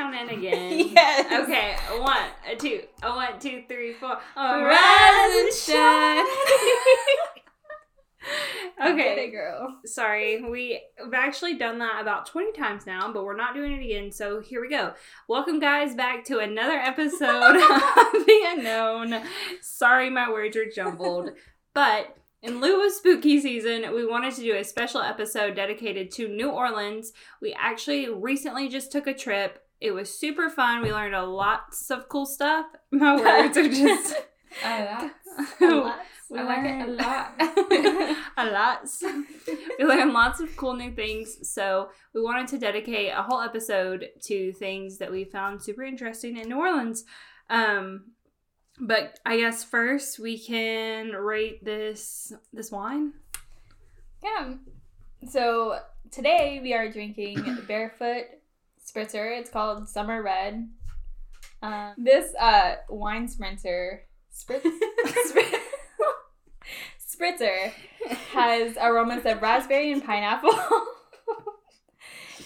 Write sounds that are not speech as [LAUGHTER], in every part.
count in [LAUGHS] again? Yes. Okay, a one, a two, a one, two, three, four. A Rise and shine. [LAUGHS] Okay, it, girl. sorry. We've actually done that about 20 times now, but we're not doing it again. So here we go. Welcome, guys, back to another episode [LAUGHS] of The Unknown. Sorry, my words are jumbled. But in lieu of spooky season, we wanted to do a special episode dedicated to New Orleans. We actually recently just took a trip. It was super fun. We learned a lots of cool stuff. [LAUGHS] My words are just [LAUGHS] I like, [LAUGHS] we I like it a lot. a lot. we learned lots of cool new things. So we wanted to dedicate a whole episode to things that we found super interesting in New Orleans. Um, but I guess first we can rate this this wine. Yeah. So today we are drinking Barefoot Spritzer. It's called Summer Red. Um, this uh, wine spritzer, spritz, [LAUGHS] spritz, spritzer has aromas of raspberry and pineapple. [LAUGHS]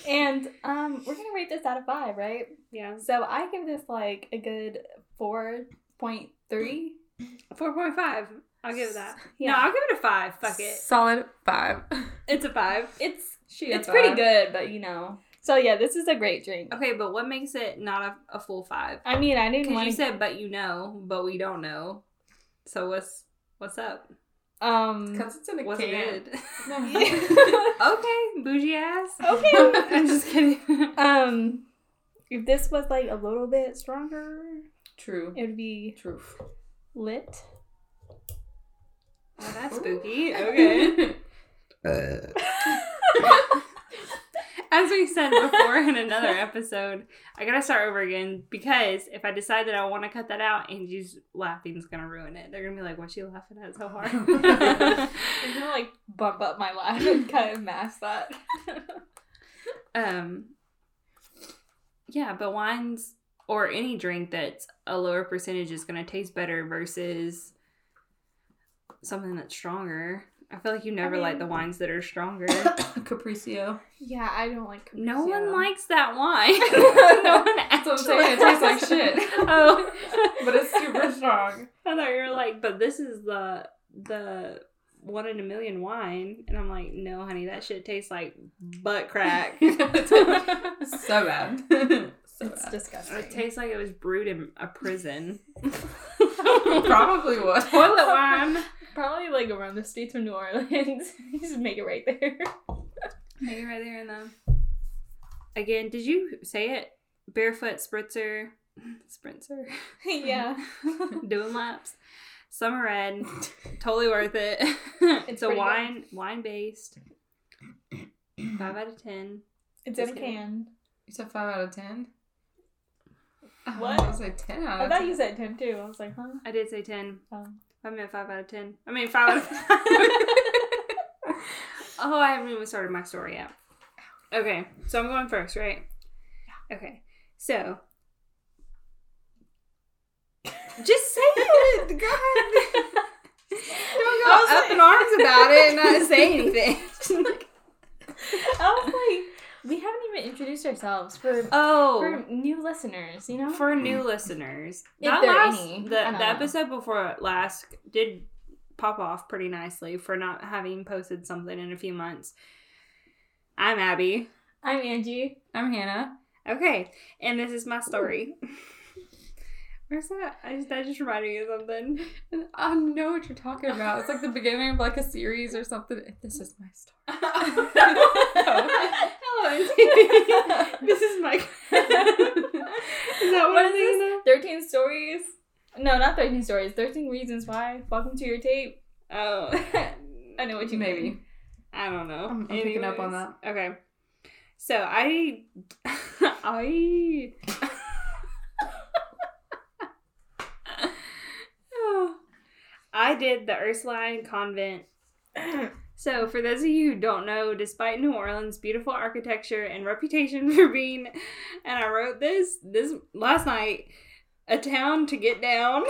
and um, we're gonna rate this out of five, right? Yeah, So I give this like a good four point three. four point five. I'll give it that. Yeah. No, I'll give it a five. Fuck it. Solid five. It's a five. It's She a it's pretty good, but you know. So yeah, this is a great drink. Okay, but what makes it not a, a full five? I mean, I didn't Because want you said, but you know, but we don't know. So what's what's up? Um. Because it's in a What's can. good? [LAUGHS] [LAUGHS] okay, bougie ass. Okay. [LAUGHS] I'm just kidding. um, if this was like a little bit stronger, True. it would be Truth. lit. Oh, that's spooky. Okay. As we said before in another episode, I gotta start over again because if I decide that I want to cut that out, Angie's laughing is gonna ruin it. They're gonna be like, "What's she laughing at so hard?" [LAUGHS] I'm gonna like bump up my laugh and [LAUGHS] kind of mask that. um, yeah, but wines or any drink that's a lower percentage is gonna taste better versus something that's stronger. I feel like you never like mean- the wines that are stronger. [COUGHS] Capriccio. yeah, I don't like. No one [LAUGHS] likes that wine. no one [LAUGHS] That's what I'm actually saying, it tastes like shit. [LAUGHS] Oh, But it's super strong. I thought you were like, but this is the the one in a million wine, and I'm like, no, honey, that shit tastes like butt crack. so bad. so It's bad. disgusting. it tastes like it was brewed in a prison. Probably was. Toilet wine. Probably like around the streets of New Orleans. [LAUGHS] You just make it right there. Maybe right there in the. Again, did you say it? Barefoot spritzer, [LAUGHS] spritzer. [LAUGHS] yeah. doing laps. Summer red, totally worth it. It's, a pretty good. wine wine based. Five out of ten. It's in a Just can. You said 5 out of 10? What? I was like 10 out I of thought 10. you said ten too. I was like, huh? I did say ten. Um, I meant five out of ten. I mean five out of five. [LAUGHS] oh, I haven't even started my story yet. Okay, so I'm going first, right? Okay, so just say it. Go ahead. Don't go I was up like- in arms about it and not say anything. I was [LAUGHS] like, oh we haven't even introduced ourselves for oh, for new listeners. You know. for new listeners. If that there last, any. The, the know. episode before last did pop off pretty nicely for not having posted something in a few months. I'm Abby. I'm Angie. I'm Hannah. Okay, and this is my story. [LAUGHS] Where's that? I just that just reminded me of something. [LAUGHS] I know what you're talking about. It's like the beginning of like a series or something. This is my story. [LAUGHS] [LAUGHS] This is my. [LAUGHS] is that what, What I'm thinking of? Thirteen stories. No, not thirteen stories. Thirteen reasons why. Welcome to your tape. Oh, [LAUGHS] I know what you Maybe. mean. I don't know. I'm- I'm picking up on that. Okay. So I I Oh. [SIGHS] I did the Ursuline convent. [CLEARS THROAT] so for those of you who don't know, despite New Orleans' beautiful architecture and reputation [LAUGHS] for being and I wrote this this last night, a town to get down.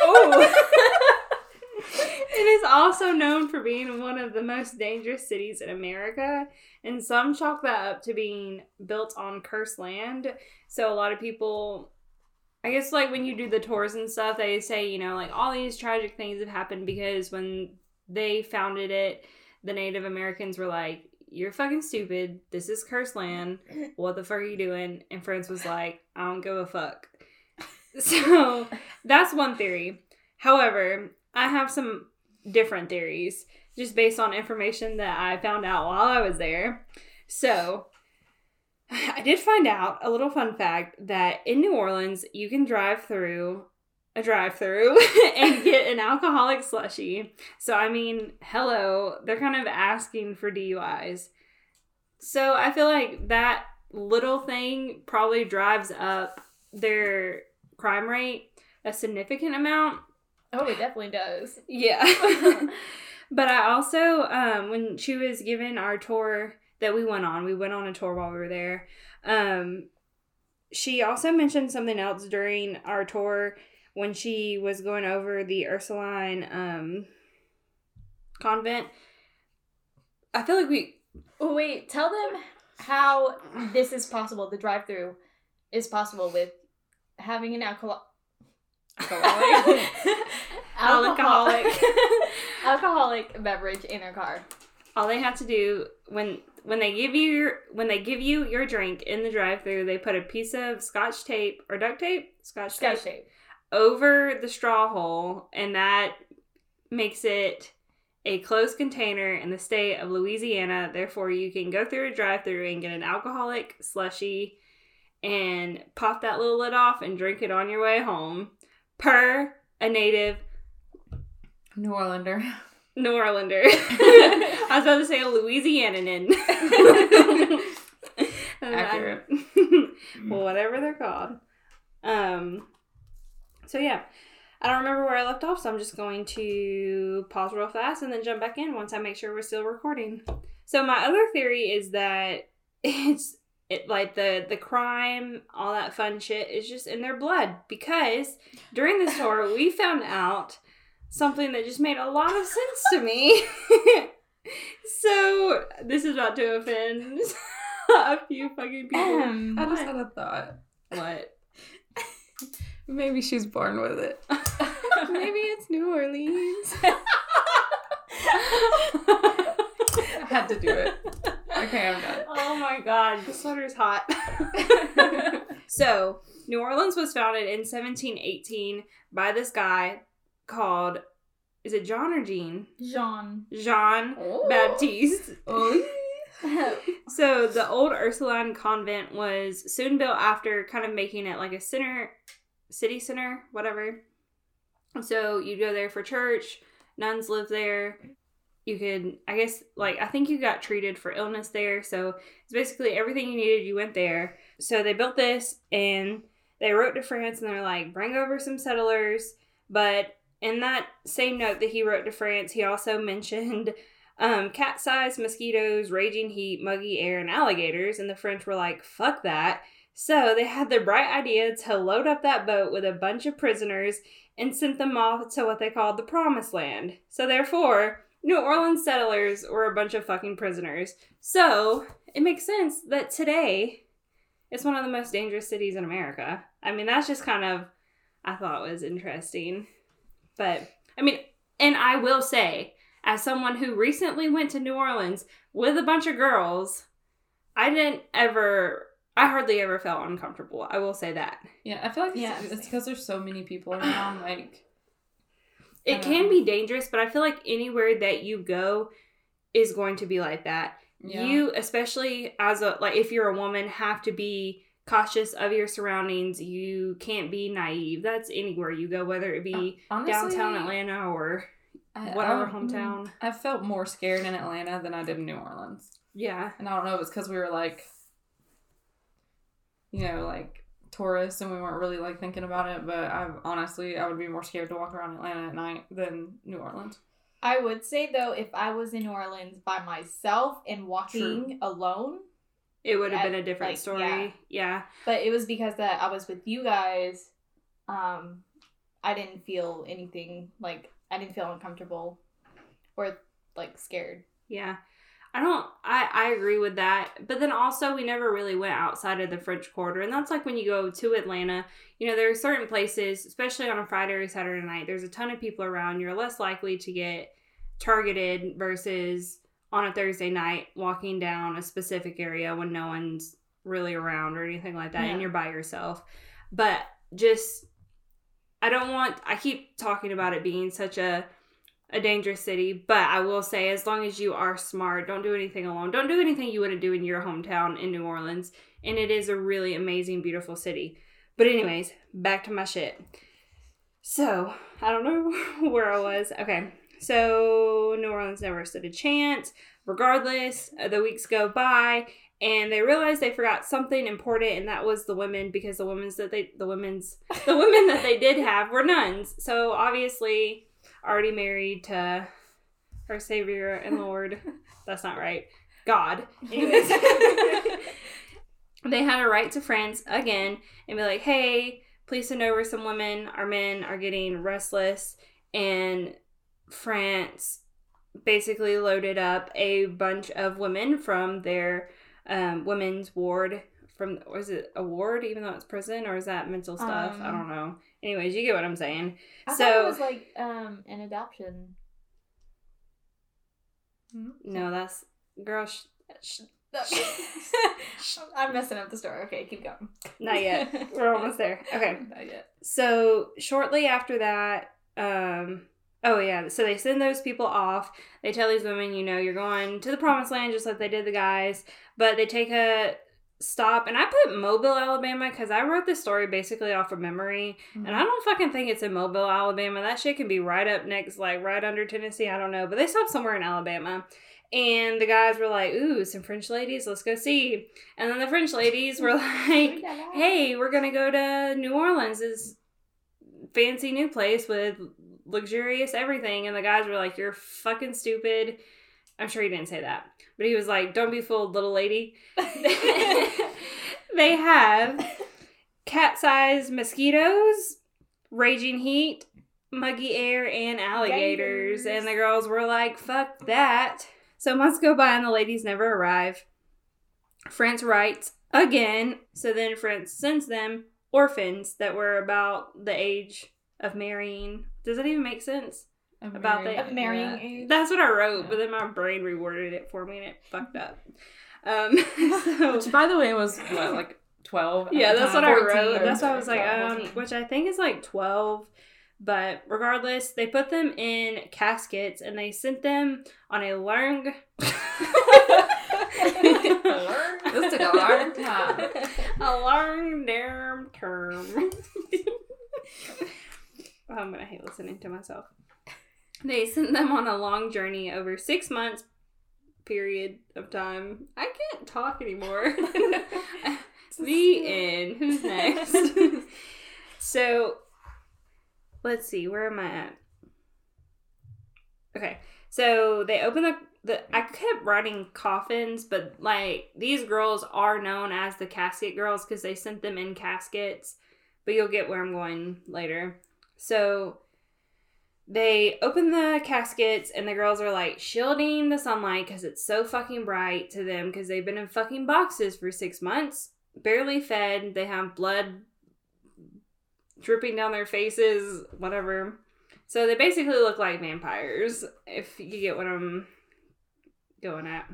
Oh. [LAUGHS] It is also known for being one of the most dangerous cities in America, and some chalk that up to being built on cursed land. So a lot of people, I guess, like when you do the tours and stuff, they say, you know, like all these tragic things have happened because when they founded it, the Native Americans were like, you're fucking stupid. This is cursed land. What the fuck are you doing? And France was like, I don't give a fuck. [LAUGHS] So that's one theory. However, I have some different theories just based on information that I found out while I was there. So [SIGHS] I did find out a little fun fact that in New Orleans, you can drive through a drive through [LAUGHS] and get an alcoholic slushy. So, I mean, hello, they're kind of asking for DUIs. So, I feel like that little thing probably drives up their crime rate a significant amount. Oh, it definitely does. Yeah. [LAUGHS] but I also, um, when she was given our tour that we went on, we went on a tour while we were there. Um, she also mentioned something else during our tour when she was going over the Ursuline um, convent. I feel like we. Oh, wait, tell them how this is possible. The drive-through is possible with having an alcohol. [LAUGHS] Alcoholic. alcoholic [LAUGHS] alcoholic beverage in their car. All they have to do when when they give you your, when they give you your drink in the drive-through, they put a piece of scotch tape or duct tape, scotch, Scotch tape, tape. Over the straw hole, and that makes it a closed container in the state of Louisiana. Therefore, you can go through a drive-through and get an alcoholic slushy and pop that little lid off and drink it on your way home. Per a native New Orlander. New Orlander. [LAUGHS] I was about to say a Louisianan. [LAUGHS] [LAUGHS] Accurate. well, whatever they're called. Um. So yeah, I don't remember where I left off, so I'm just going to pause real fast and then jump back in once I make sure we're still recording. So my other theory is that [LAUGHS] it's it like the the crime, all that fun shit is just in their blood because during this [LAUGHS] tour we found out something that just made a lot of sense to me. [LAUGHS] so this is about to offend a few fucking people. Um, I just had a thought. what? Maybe she's born with it. [LAUGHS] Maybe it's New Orleans. I had to do it. Okay, I'm done. Oh my god, the sweater's hot. [LAUGHS] so, New Orleans was founded in 1718 by this guy called, is it John or Jean? Jean. Jean Oh. Baptiste. Oh. [LAUGHS] So, the old Ursuline convent was soon built after kind of making it like a center, city center, whatever. So, you'd go there for church, nuns live there. You could, I guess, like, I think you got treated for illness there. So, it's basically everything you needed, you went there. So, they built this and they wrote to France and they're like, bring over some settlers. But in that same note that he wrote to France, he also [LAUGHS] mentioned um, cat sized mosquitoes, raging heat, muggy air, and alligators. And the French were like, fuck that. So they had the bright idea to load up that boat with a bunch of prisoners and sent them off to what they called the Promised Land. So therefore, New Orleans settlers were a bunch of fucking prisoners. So it makes sense that today it's one of the most dangerous cities in America. I mean, that's just kind of, I thought was interesting. But, I mean, and I will say, as someone who recently went to New Orleans with a bunch of girls, I didn't ever, I hardly ever felt uncomfortable. I will say that. Yeah, I feel like Yeah, it's, it's because there's so many people around. [CLEARS THROAT] Like, It can be dangerous, but I feel like anywhere that you go is going to be like that. yeah. You, especially as a, like, if you're a woman, have to be cautious of your surroundings. You can't be naive. That's anywhere you go, whether it be Honestly, downtown Atlanta or I- whatever I- mm, hometown. I felt more scared in Atlanta than I did in New Orleans. Yeah. And I don't know if it's because we were like, you know, like tourists and we weren't really like thinking about it. But I honestly, I would be more scared to walk around Atlanta at night than New Orleans. I would say though, if I was in New Orleans by myself and walking alone, It would have been a different like, story. yeah. Yeah. but it was because that I was with you guys, um, I didn't feel anything like I didn't feel uncomfortable or like scared. Yeah. I don't I I agree with that. But then also we never really went outside of the French Quarter. And that's like when you go to Atlanta, you know, there are certain places, especially on a Friday or Saturday night, there's a ton of people around. You're less likely to get targeted versus on a Thursday night walking down a specific area when no one's really around or anything like that Yeah. and you're by yourself. But just I don't want I keep talking about it being such a a dangerous city, but I will say as long as you are smart, don't do anything alone. Don't do anything you wouldn't do in your hometown in New Orleans. And it is a really amazing, beautiful city. But anyways, back to my shit. So, I don't know [LAUGHS] where I was. Okay. So, New Orleans never stood a chance. Regardless, uh, the weeks go by and they realize they forgot something important and that was the women because the women's that they the women's the women that they did have were nuns. So, obviously, already married to our Savior and Lord. [LAUGHS] That's not right. God. Anyways, [LAUGHS] they had a right to France again and be like, hey, please send over some women. Our men are getting restless. And France basically loaded up a bunch of women from their um, women's ward. From was it a ward, even though it's prison, or is that mental stuff? I Um, don't know. Anyways, you get what I'm saying. I thought So- it was like um an adoption. No, that's girl. Sh- [LAUGHS] Sh- I'm messing up the story. Okay, keep going. not yet. [LAUGHS] We're almost there. Okay. Not yet. So shortly after that, um, oh yeah, so they send those people off. They tell these women, you know, you're going to the promised land just like they did the guys, but they take a stop. And I put Mobile, Alabama, because I wrote this story basically off of memory, and I don't fucking think it's in Mobile, Alabama. That shit can be right up next, like right under Tennessee. I don't know, but they stopped somewhere in Alabama. And the guys were like, "Ooh, some French ladies, let's go see." And then the French [LAUGHS] ladies were like, hey, we're gonna go to New Orleans, this fancy new place with luxurious everything. And the guys were like, You're fucking stupid. I'm sure he didn't say that. But he was like, Don't be fooled, little lady. [LAUGHS] they have cat sized mosquitoes, raging heat, muggy air, and alligators. Gators. And the girls were like, Fuck that. So months go by and the ladies never arrive. France writes again. So then France sends them orphans that were about the age of marrying. Does that even make sense? About the- Of marrying age. That's what I wrote, Yeah. but then my brain reworded it for me and it fucked up. Um, [LAUGHS] so, Which, by the way, was what, like 12? yeah, that's time? what I wrote. That's why I was like, 12, um, 14. which I think is like 12. But regardless, they put them in caskets and they sent them on a long. [LAUGHS] This took a long time. [LAUGHS] a long damn term. Oh, I'm gonna hate listening to myself. They sent them on a long journey over six months period of time. I can't talk anymore. [LAUGHS] [LAUGHS] the end. Who's next? [LAUGHS] so let's see, where am I at? Okay. So they open the the I kept writing coffins, but like these girls are known as the casket girls because they sent them in caskets. But you'll get where I'm going later. So they open the caskets and the girls are like shielding the sunlight because it's so fucking bright to them because they've been in fucking boxes for six months, barely fed. They have blood dripping down their faces, whatever. So they basically look like vampires, if you get what I'm going at.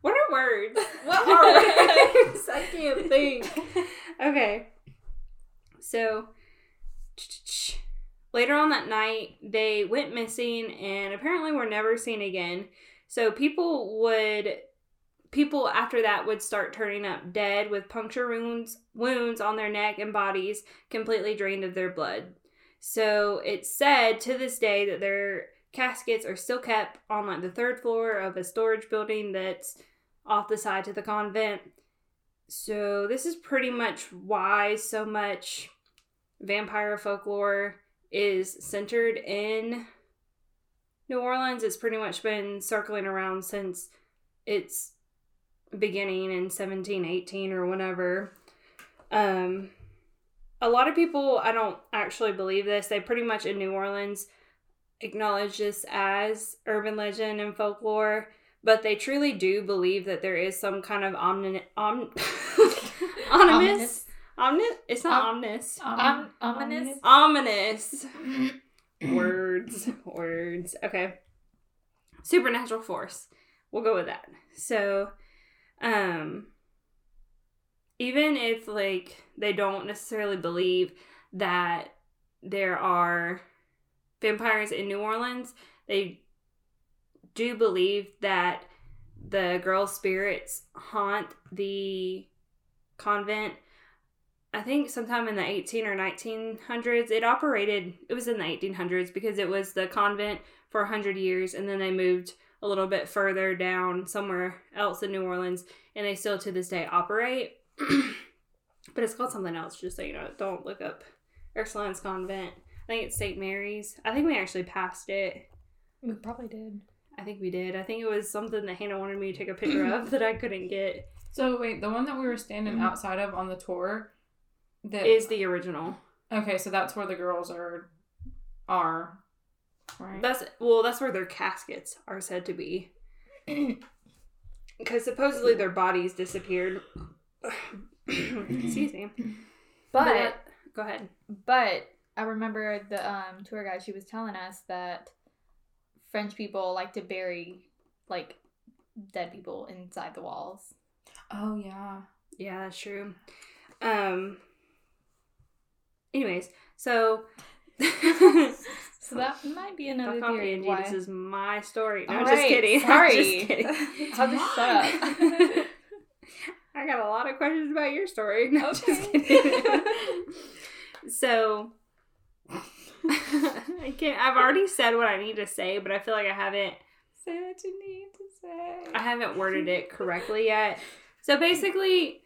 What are words? [LAUGHS] What [LAUGHS] are words? I can't think. [LAUGHS] Okay. So, later on that night, they went missing and apparently were never seen again. So, people would. People after that would start turning up dead with puncture wounds wounds on their neck and bodies completely drained of their blood. So it's said to this day that their caskets are still kept on like the third floor of a storage building that's off the side to the convent. So this is pretty much why so much vampire folklore is centered in New Orleans. It's pretty much been circling around since its beginning in 1718 or whenever. Um a lot of people I don't actually believe this. They pretty much in New Orleans acknowledge this as urban legend and folklore, but they truly do believe that there is some kind of omni- om- [LAUGHS] ominous. Omnis? It's not ominous. Um, ominous. Ominous. [CLEARS THROAT] words. Words. Okay. Supernatural force. We'll go with that. So, um, even if like they don't necessarily believe that there are vampires in New Orleans, they do believe that the girl spirits haunt the convent. I think sometime in the 18 or 1900s, it operated, it was in the 1800s because it was the convent for 100 years and then they moved a little bit further down somewhere else in New Orleans and they still to this day operate. [CLEARS THROAT] but it's called something else, just so you know. Don't look up Ursuline's Convent. I think it's St. Mary's. I think we actually passed it. We probably did. I think we did. I think it was something that Hannah wanted me to take a picture of that I couldn't get. So wait, the one that we were standing Mhm. outside of on the tour, that Is the original. okay. So that's where the girls are, are, right? That's well, that's where their caskets are said to be. [CLEARS THROAT] Because supposedly their bodies disappeared. [CLEARS THROAT] Excuse me. But go ahead. but I remember the um tour guide. She was telling us that French people like to bury like dead people inside the walls. oh yeah. Yeah, that's true. Um. Anyways, so. So that might be another Fuck theory. Angie. why- This is my story. No, All just right, kidding. [LAUGHS] I'm Sorry. just kidding. [LAUGHS] I'll just shut up. [LAUGHS] I got a lot of questions about your story. No, just Okay. kidding. so, I can't. I've already said what I need to say, but I feel like I haven't. Say what you need to say. I haven't worded it correctly yet. So basically,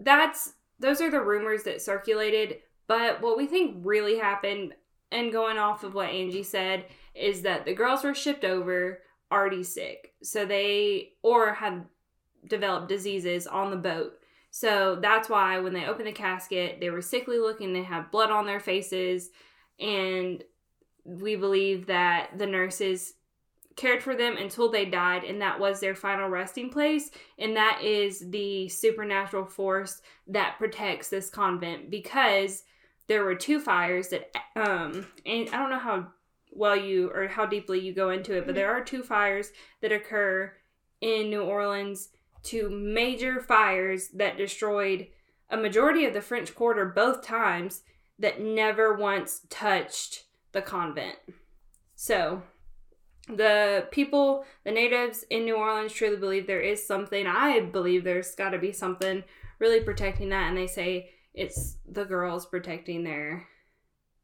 that's those are the rumors that circulated. But what we think really happened, and going off of what Angie said, is that the girls were shipped over already sick, so they or had developed diseases on the boat. So that's why when they opened the casket, they were sickly looking. They had blood on their faces, and we believe that the nurses cared for them until they died, and that was their final resting place. And that is the supernatural force that protects this convent because there were two fires that, um, and I don't know how well you or how deeply you go into it, but there are two fires that occur in New Orleans, two major fires that destroyed a majority of the French Quarter both times that never once touched the convent. So, the people, the natives in New Orleans truly believe there is something. I believe there's got to be something really protecting that, and they say it's the girls protecting their,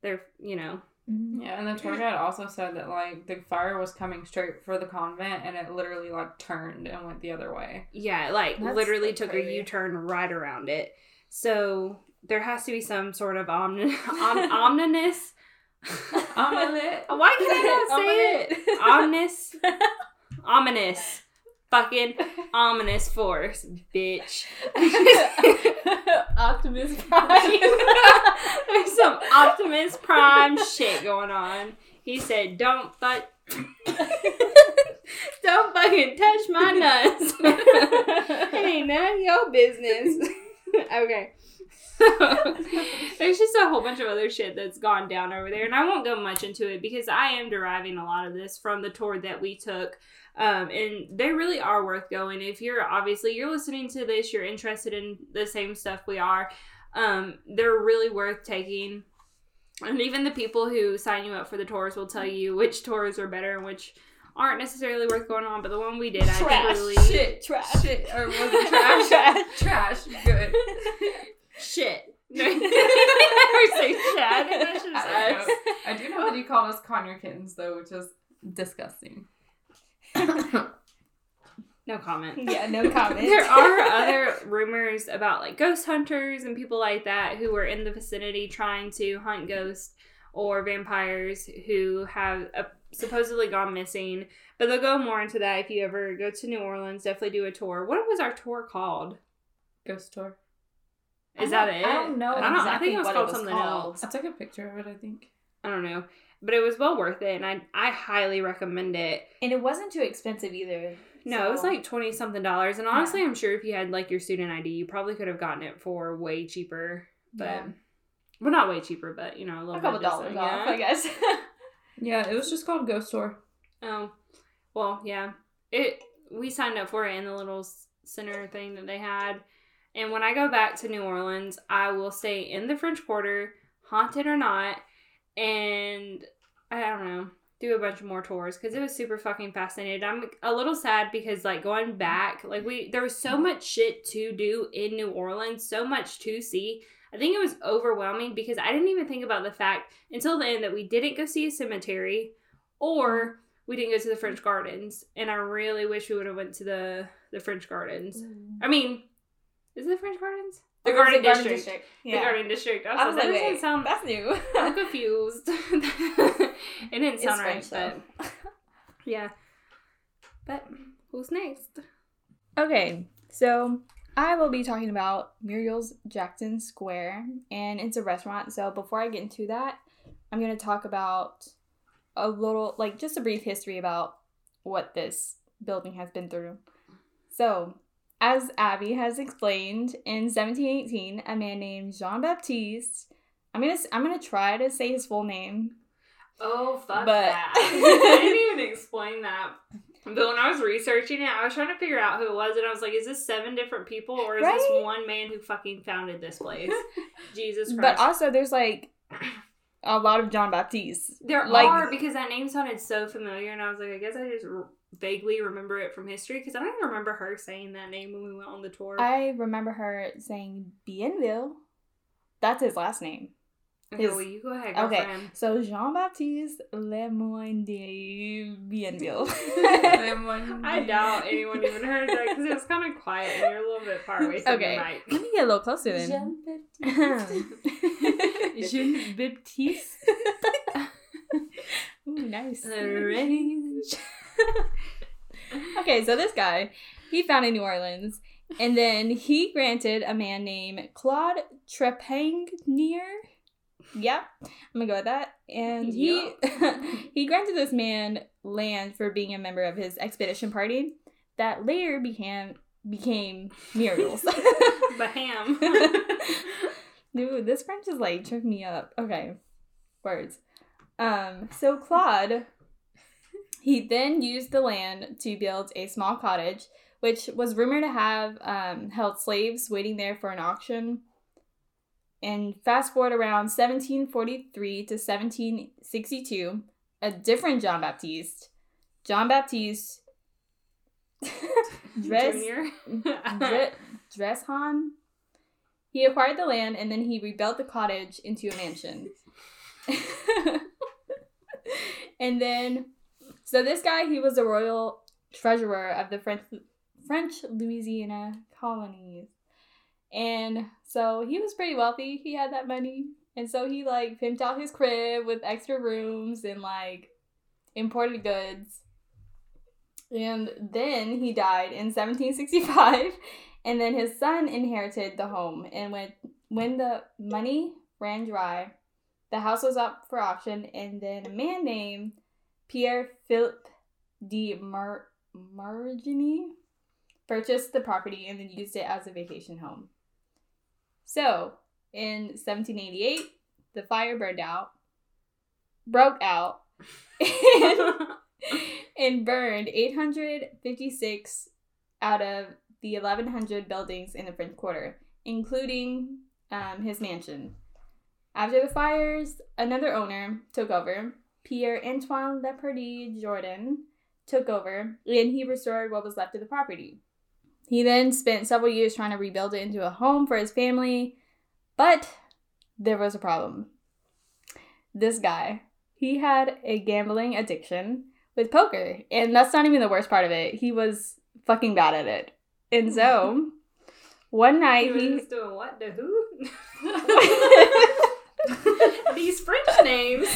their, you know, Mhm. Yeah, and the tour guide also said that like the fire was coming straight for the convent, and it literally like turned and went the other way. yeah, like That's, literally took crazy. a U turn right around it. So there has to be some sort of omni- [LAUGHS] om- omniness. Omelet. [LAUGHS] Why can I not say it? Omnis, ominous, fucking ominous force, bitch. [LAUGHS] Optimus Prime. [LAUGHS] There's some Optimus Prime shit going on. He said, "Don't fuck, don't fucking touch my nuts. it ain't none of your business." okay. [LAUGHS] There's just a whole bunch of other shit that's gone down over there, and I won't go much into it because I am deriving a lot of this from the tour that we took. Um, and they really are worth going. If you're obviously you're listening to this, you're interested in the same stuff we are. Um, they're really worth taking. And even the people who sign you up for the tours will tell you which tours are better and which aren't necessarily worth going on. But the one we did, I Trash. truly Shit, Trash. shit, or was it [LAUGHS] trash? Trash. trash, good. [LAUGHS] shit. [LAUGHS] No, [LAUGHS] you never say shit. I think I don't us. know. I do know that you called us Connerkins though, which is disgusting. No comment. [LAUGHS] yeah, no comment. There are other rumors about like ghost hunters and people like that who were in the vicinity trying to hunt ghosts or vampires who have uh, supposedly gone missing. But they'll go more into that if you ever go to New Orleans. Definitely do a tour. What was our tour called? Ghost tour. Is that it? I don't know I don't- I exactly think it was called it was something called. else. I took a picture of it. I think. I don't know. but it was well worth it, and I I highly recommend it. And it wasn't too expensive either. No, it was like twenty something dollars, and honestly, I'm sure if you had like your student ID, you probably could have gotten it for way cheaper. But Yeah. well, not way cheaper, but you know, a little a couple bit just, dollars yeah. off, I guess. [LAUGHS] Yeah, it was just called Ghost Tour. Oh, well, yeah. It we signed up for it in the little center thing that they had. And when I go back to New Orleans, I will stay in the French Quarter, haunted or not, and I don't know, do a bunch of more tours because it was super fucking fascinating. I'm a little sad because like going back, like we there was so much shit to do in New Orleans, so much to see. I think it was overwhelming because I didn't even think about the fact until the end that we didn't go see a cemetery or we didn't go to the French Gardens, and I really wish we would have went to the the French Gardens. Mm. I mean, is it the French Gardens? The was Garden, it District. Yeah. The Garden District. I was, I was like, that wait, sound. that's new. [LAUGHS] I'm confused. [LAUGHS] it didn't It's sound right, French, but yeah. But who's next? Okay, so I will be talking about Muriel's Jackson Square, and it's a restaurant. So before I get into that, I'm going to talk about a little, like, just a brief history about what this building has been through. So, as Abby has explained, in 1718, a man named Jean Baptiste. I'm gonna I'm gonna try to say his full name. Oh fuck But- that! [LAUGHS] I didn't even explain that. But when I was researching it, I was trying to figure out who it was, and I was like, "Is this seven different people, or is Right? this one man who fucking founded this place?" [LAUGHS] Jesus Christ! But also, there's like a lot of John Baptistes. there like- are because that name sounded so familiar, and I was like, "I guess I just vaguely remember it from history," because I don't even remember her saying that name when we went on the tour. I remember her saying Bienville. That's his last name. okay, his- well, you go ahead, okay. So Jean Baptiste Lemoyne de Bienville. [LAUGHS] [LAUGHS] I doubt anyone even heard that because it was kind of quiet, and you're a little bit far away from Okay. the mic. Let me get a little closer then. Jean Baptiste. [LAUGHS] Ooh, nice. Arrange. [LAUGHS] okay, so this guy, he founded New Orleans, and then he granted a man named Claude Trepagnier. Yeah, I'm gonna go with that. And he [LAUGHS] he granted this man land for being a member of his expedition party that later became became Muriel's. [LAUGHS] Baham. Dude, this French is like tripping me up. Okay, words. Um, so Claude, he then used the land to build a small cottage, which was rumored to have um, held slaves waiting there for an auction. And fast forward around 1743 to 1762, a different John Baptiste, John Baptiste [LAUGHS] Dress Junior. [LAUGHS] Dre- Dreshan. He acquired the land and then he rebuilt the cottage into a mansion. [LAUGHS] and then, so this guy, he was the royal treasurer of the French French Louisiana colonies, and so he was pretty wealthy. He had that money, and so he like pimped out his crib with extra rooms and like imported goods. And then he died in 1765, [LAUGHS] and then his son inherited the home. And when when the money ran dry, the house was up for auction, and then a man named Pierre Philippe de Mar- purchased the property and then used it as a vacation home. So, in 1788, the fire burned out, broke out, and, [LAUGHS] and burned 856 out of the 1100 buildings in the French Quarter, including um, his mansion. After the fires, another owner took over. Pierre Antoine Leperdy Jourdan took over, and he restored what was left of the property. He then spent several years trying to rebuild it into a home for his family, but there was a problem. This guy, he had a gambling addiction with poker, and that's not even the worst part of it. He was fucking bad at it. And so, [LAUGHS] one night He he was doing what the who? [LAUGHS] [LAUGHS] [LAUGHS] These French names.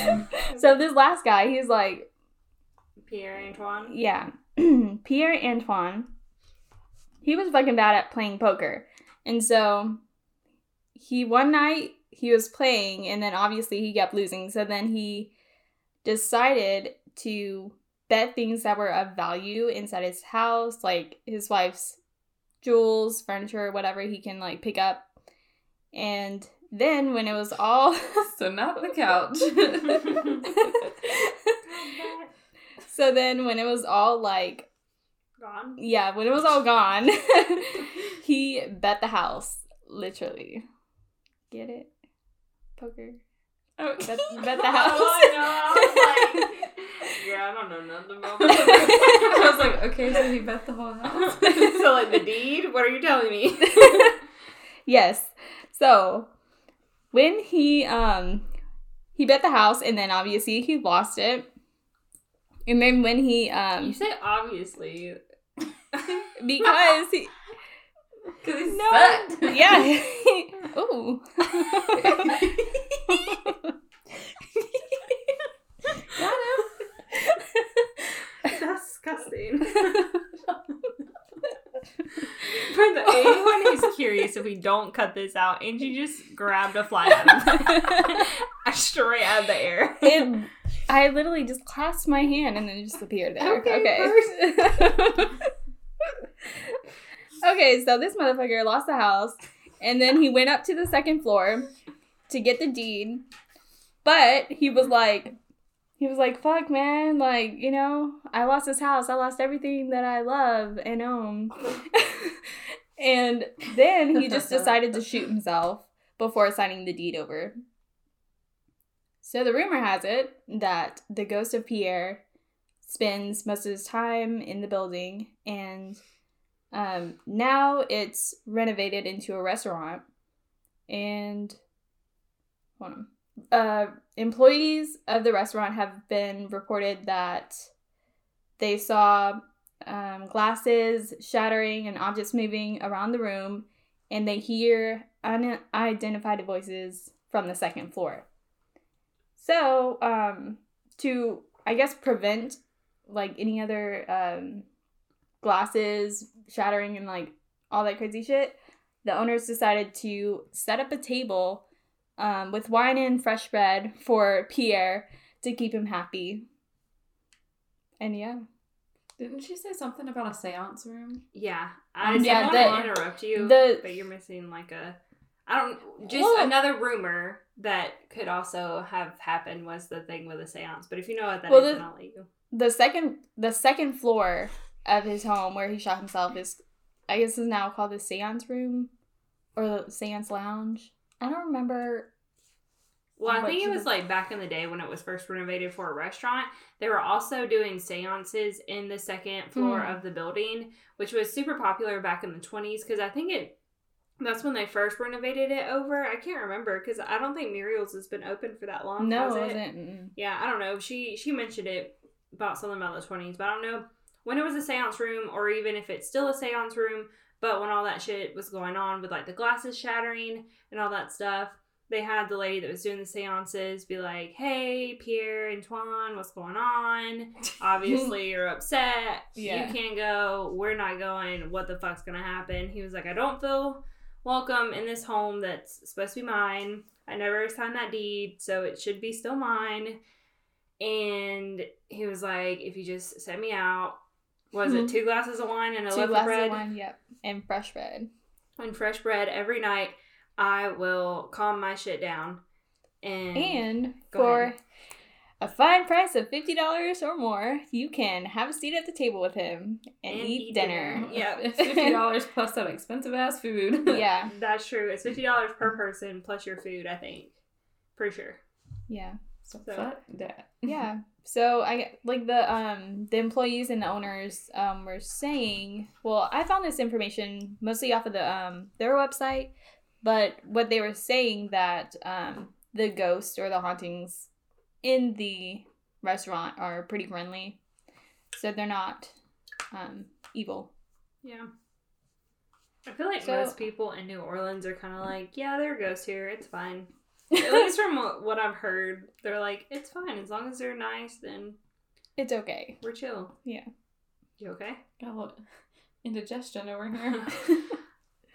so this last guy, he's like, Pierre Antoine. yeah, [CLEARS THROAT] Pierre Antoine. He was fucking bad at playing poker, and so he one night he was playing, and then obviously he kept losing. So then he decided to bet things that were of value inside his house, like his wife's jewels, furniture, whatever he can like pick up. And then when it was all [LAUGHS] So not the couch. [LAUGHS] so then when it was all like Gone. yeah, when it was all gone, [LAUGHS] he bet the house, literally. Get it? Poker. Oh, Bet, bet the house. I know, I was like- Yeah, I don't know nothing about that. I was like, okay, so he bet the whole house. so like the deed? What are you telling me? yes. So when he um he bet the house and then obviously he lost it. And then when he um you say obviously. [LAUGHS] because he [LAUGHS] Because he No. sucked. yeah. [LAUGHS] Ooh. Got him. Disgusting. For the [LAUGHS] anyone who's curious, if we don't cut this out, Angie just grabbed a fly out of [LAUGHS] [LAUGHS] straight out of the air. it, I literally just clasped my hand and then it just appeared there. Okay, Okay. okay, so this motherfucker lost the house and then he went up to the second floor to get the deed. But he was like he was like, fuck man, like, you know, I lost this house. I lost everything that I love and own. [LAUGHS] and then he just [LAUGHS] decided to shoot himself before signing the deed over. So the rumor has it that the ghost of Pierre spends most of his time in the building, and um, now it's renovated into a restaurant. And hold on. Uh, employees of the restaurant have been reported that they saw um, glasses shattering and objects moving around the room, and they hear unidentified voices from the second floor. So, um, to I guess prevent like any other um, glasses shattering and like all that crazy shit, the owners decided to set up a table um, with wine and fresh bread for Pierre to keep him happy. And yeah, Didn't she say something about a seance room? Yeah, I Um, didn't yeah, want to interrupt you, the- but you're missing like a. I don't. Just Well- another rumor that could also have happened was the thing with the seance. But if you know what that is, Well, then the- I'll let you. the second the second floor of his home where he shot himself is I guess is now called the seance room or the seance lounge. I don't remember Well, I think it was like back in the day when it was first renovated for a restaurant. They were also doing seances in the second floor Mm. of the building, which was super popular back in the 20s because I think it that's when they first renovated it over. I can't remember because I don't think Muriel's has been open for that long. no, it? wasn't. Yeah, I don't know. She she mentioned it about something about the twenties, but I don't know when it was a seance room or even if it's still a seance room. But when all that shit was going on with like the glasses shattering and all that stuff, they had the lady that was doing the seances be like, "Hey, Pierre Antoine, what's going on? [LAUGHS] Obviously, you're upset. Yeah. You can't go. We're not going. What the fuck's gonna happen?" He was like, "I don't feel welcome in this home that's supposed to be mine. I never signed that deed, so it should be still mine." And he was like, "If you just set me out, was it Mhm. two glasses of wine and a Two loaf of glasses bread of wine, yep, and fresh bread. and fresh bread every night? I will calm my shit down." And, And for ahead. a fine price of fifty dollars or more, you can have a seat at the table with him and, And eat, eat dinner. dinner. [LAUGHS] Yeah. [LAUGHS] Fifty dollars plus some expensive ass food. [LAUGHS] yeah, that's true. It's fifty dollars per person plus your food. I think, for sure. yeah. So So- fuck that. yeah so i like the um the employees and the owners um were saying well i found this information mostly off of the um their website but what they were saying that um the ghost or the hauntings in the restaurant are pretty friendly so they're not um evil Yeah. I feel like So- most people in New Orleans are kind of like, yeah, there are ghosts here. It's fine. At least from what what I've heard, they're like, it's fine as long as they're nice. Then it's okay we're chill. Yeah. You okay? Got a little indigestion over here.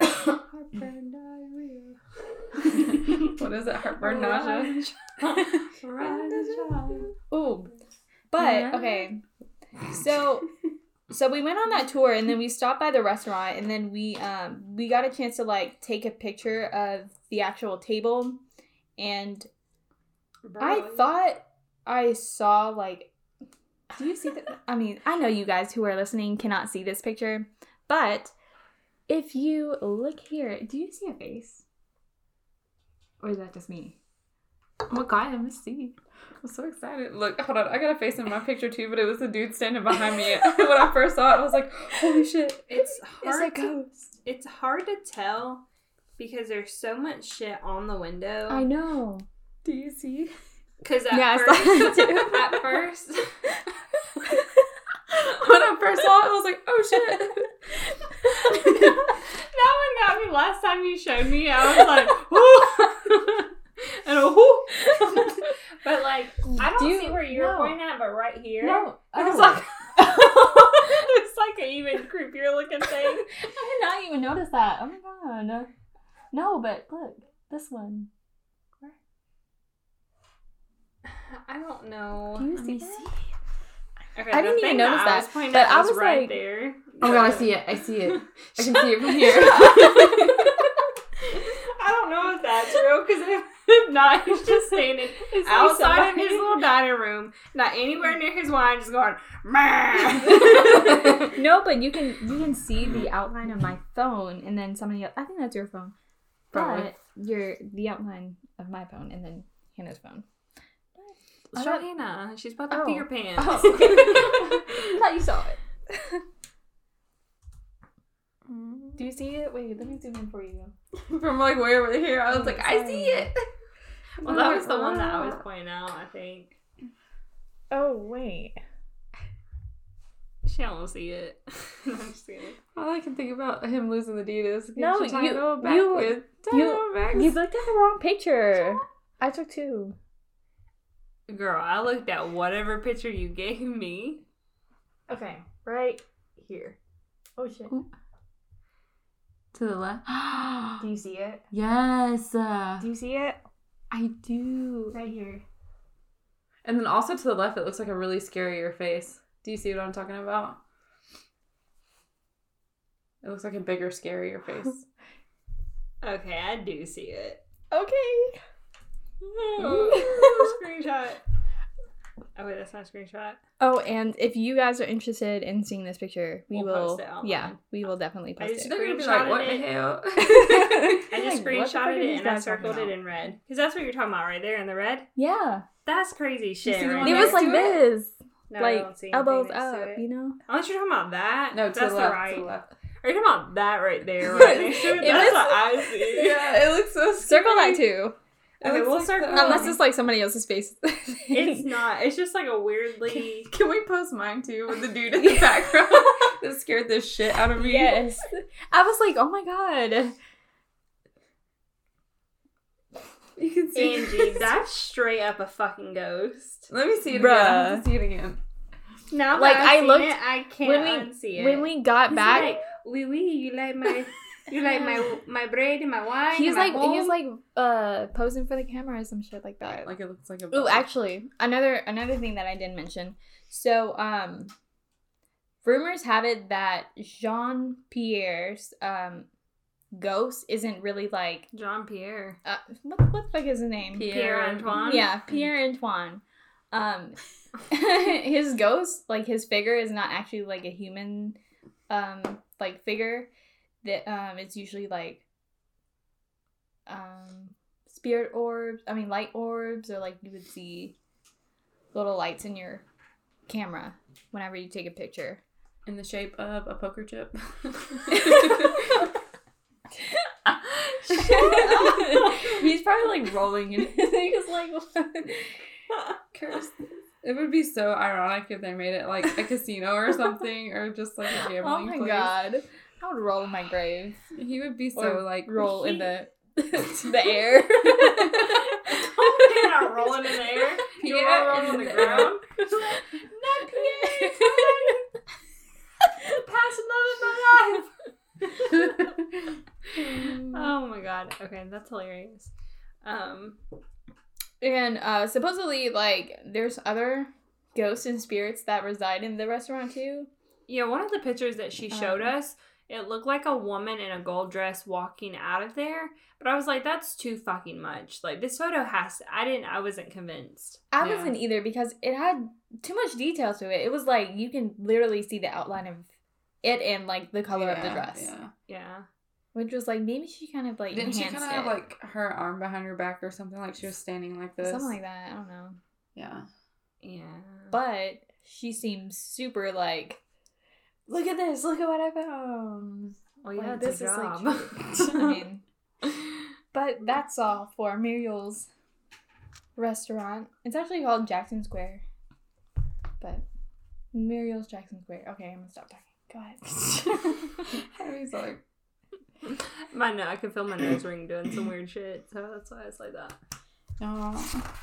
[LAUGHS] Heartburn, diarrhea. What's what is it? Heartburn nausea. [LAUGHS] Ooh. But okay. So so we went on that tour and then we stopped by the restaurant and then we um we got a chance to like take a picture of the actual table and I thought I saw like do you see that I mean, I know you guys who are listening cannot see this picture, but if you look here, do you see a face? Or is that just me? Oh my god, I must see. I'm so excited. Look, hold on. I got a face in my picture too, but it was the dude standing behind me. [LAUGHS] when I first saw it, I was like, holy shit. It's It's hard. a to, it's hard to tell because there's so much shit on the window. I know. Do you see? Because at Yeah, I first, saw it [LAUGHS] too. at first, [LAUGHS] when I first saw it, I was like, oh shit. [LAUGHS] that one got me. Last time you showed me, I was like, whoo, and a whoo. but like, I don't Do you- see where you're no. pointing at, but right here, No. it's Oh. like, it's like an even creepier looking thing. I did not even notice that. Oh my god. No, but look, this one. I don't know. Do you Let see me that? Okay, I didn't even thing notice I that, was pointing but I was was right like- there. Oh god, I see it. I see it. I can see it from here. [LAUGHS] I don't know if that's real because if, if [LAUGHS] not, he's just standing It's outside of his little dining room, not anywhere near his wine, just going, [LAUGHS] "Meh." No, but you can you can see the outline of my phone, and then somebody else. I think that's your phone. Probably. But your the outline of my phone, and then Hannah's phone. Show thought- Hannah. She's about to Oh. pee her pants. Oh. [LAUGHS] I thought you saw it. Mm. Do you see it? Wait, let me zoom in for you. [LAUGHS] from like way over here, I was oh, like, I see it. [LAUGHS] well, that was the one that I was ah. pointing out, I think. Oh wait. She don't see it. [LAUGHS] No, I'm just kidding. All I can think about him losing the deed is No, you- back you- with you- back. You looked at the wrong picture. [LAUGHS] I took two. Girl, I looked at whatever picture you gave me. Okay, right here. Oh shit. to the left. [GASPS] Do you see it? yes, uh, Do you see it? I do. Right here. And then also to the left, it looks like a really scarier face. Do you see what I'm talking about? It looks like a bigger, scarier face. [LAUGHS] Okay, I do see it. Okay. Oh, [LAUGHS] screenshot. Oh wait, that's not a screenshot. Oh, and if you guys are interested in seeing this picture, we We'll will. post it online. yeah, we will definitely I post just- it. They're gonna be Screenshotted like, what the it. hell? [LAUGHS] I just Like, what the fuck screenshotted are these it and I guys talking circled it about? in red. Because that's what you're talking about right there in the red. yeah, That's crazy shit. see the right one it there. was like to it? this, No, I like don't see elbows up, you know. Unless you're talking about that. no, to that's the left. right. To the left. Are you talking about that right there? [LAUGHS] Right next to it? It [LAUGHS] That's looks- what I [LAUGHS] see. Yeah, it looks so Circle that too, Okay, we'll like circle the- unless it's like somebody else's face. It's not. It's just like a weirdly. Can we post mine too with the dude in the background that scared the shit out of me? yes. I was like, oh my god. [LAUGHS] You can see Angie, that's straight up a fucking ghost. Let me see it Bruh. again. I have to see it again. Now Like, I've I seen looked- it, I can't when we- unsee it. When we got He's back, like, wee wee, you like my, you like my [LAUGHS] my bread and my wine. He's and my like, he was bowl?" like, uh, posing for the camera or some shit like that. Like it looks like a. Ooh, bug. actually, another another thing that I didn't mention. So, um, rumors have it that Jean Pierre's um ghost isn't really like Jean Pierre. uh, what what the fuck is his name? Pierre. Pierre Antoine. Yeah, Pierre Antoine. Um, [LAUGHS] [LAUGHS] his ghost, like his figure, is not actually like a human, um, like figure. That um, it's usually like, um, spirit orbs. I mean, light orbs, or like you would see little lights in your camera whenever you take a picture. in the shape of a poker chip. [LAUGHS] He's probably like rolling in. [LAUGHS] He's like, [LAUGHS] Curse. It would be so ironic if they made it like a casino or something, or just like a oh gambling place. oh my place. god, I would roll in my grave. He would be so Or like roll in the [LAUGHS] the air. You're not rolling in the air. You're Pierre rolling on the the ground. Not Pierre. the past love of my life. My god. Okay, that's hilarious. Um, And uh, supposedly, like, there's other ghosts and spirits that reside in the restaurant too. yeah, one of the pictures that she showed Um, us, it looked like a woman in a gold dress walking out of there. But I was like, that's too fucking much. Like this photo has. I didn't. I wasn't convinced. I Yeah. wasn't either because it had too much detail to it. It was like you can literally see the outline of it and like the color of the dress, Yeah. Yeah. Which was like maybe she kind of like Didn't she kind of have like her arm behind her back or something? Like she was standing like this. something like that. I don't know, Yeah. Yeah. but she seems super like. Look at this! Look at what I found. well, yeah, it's this is, like, job. [LAUGHS] I mean, but that's all for Muriel's restaurant. It's actually called Jackson Square. But Muriel's Jackson Square. Okay, I'm gonna stop talking. Go ahead. [LAUGHS] Harry's like, [LAUGHS] my no, I could feel my nose ring doing some weird shit, so that's why it's like that. oh,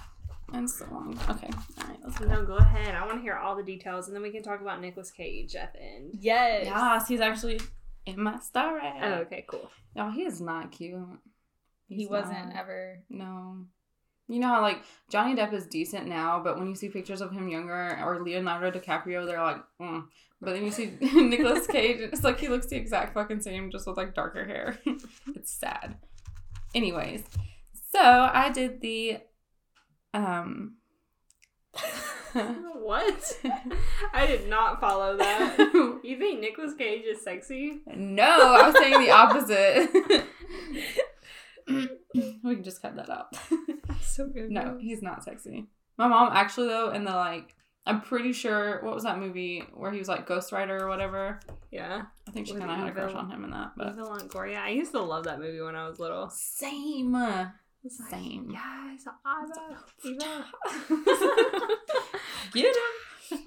and so long. Okay, all right, let's go. No, go ahead. I want to hear all the details, and then we can talk about Nicolas Cage at the end. yes. Yes, he's actually in my story. Oh, okay, cool. No, he is not cute. He wasn't not. ever. No. You know how like Johnny Depp is decent now, but when you see pictures of him younger or Leonardo DiCaprio, they're like, mm. But then you see [LAUGHS] Nicolas Cage, and it's like he looks the exact fucking same, just with like darker hair. [LAUGHS] it's sad. Anyways, so I did the, um, [LAUGHS] What? I did not follow that. You think Nicolas Cage is sexy? no, I was saying the opposite. we can just cut that out. So good. No, he's not sexy. My mom actually though, in the like, I'm pretty sure what was that movie where he was like Ghost Rider or whatever. Yeah. I think she kind of had a crush on him in that, but Longoria. I used to love that movie when I was little. same, like, same. Ava. Eva. [LAUGHS] [LAUGHS] Get him.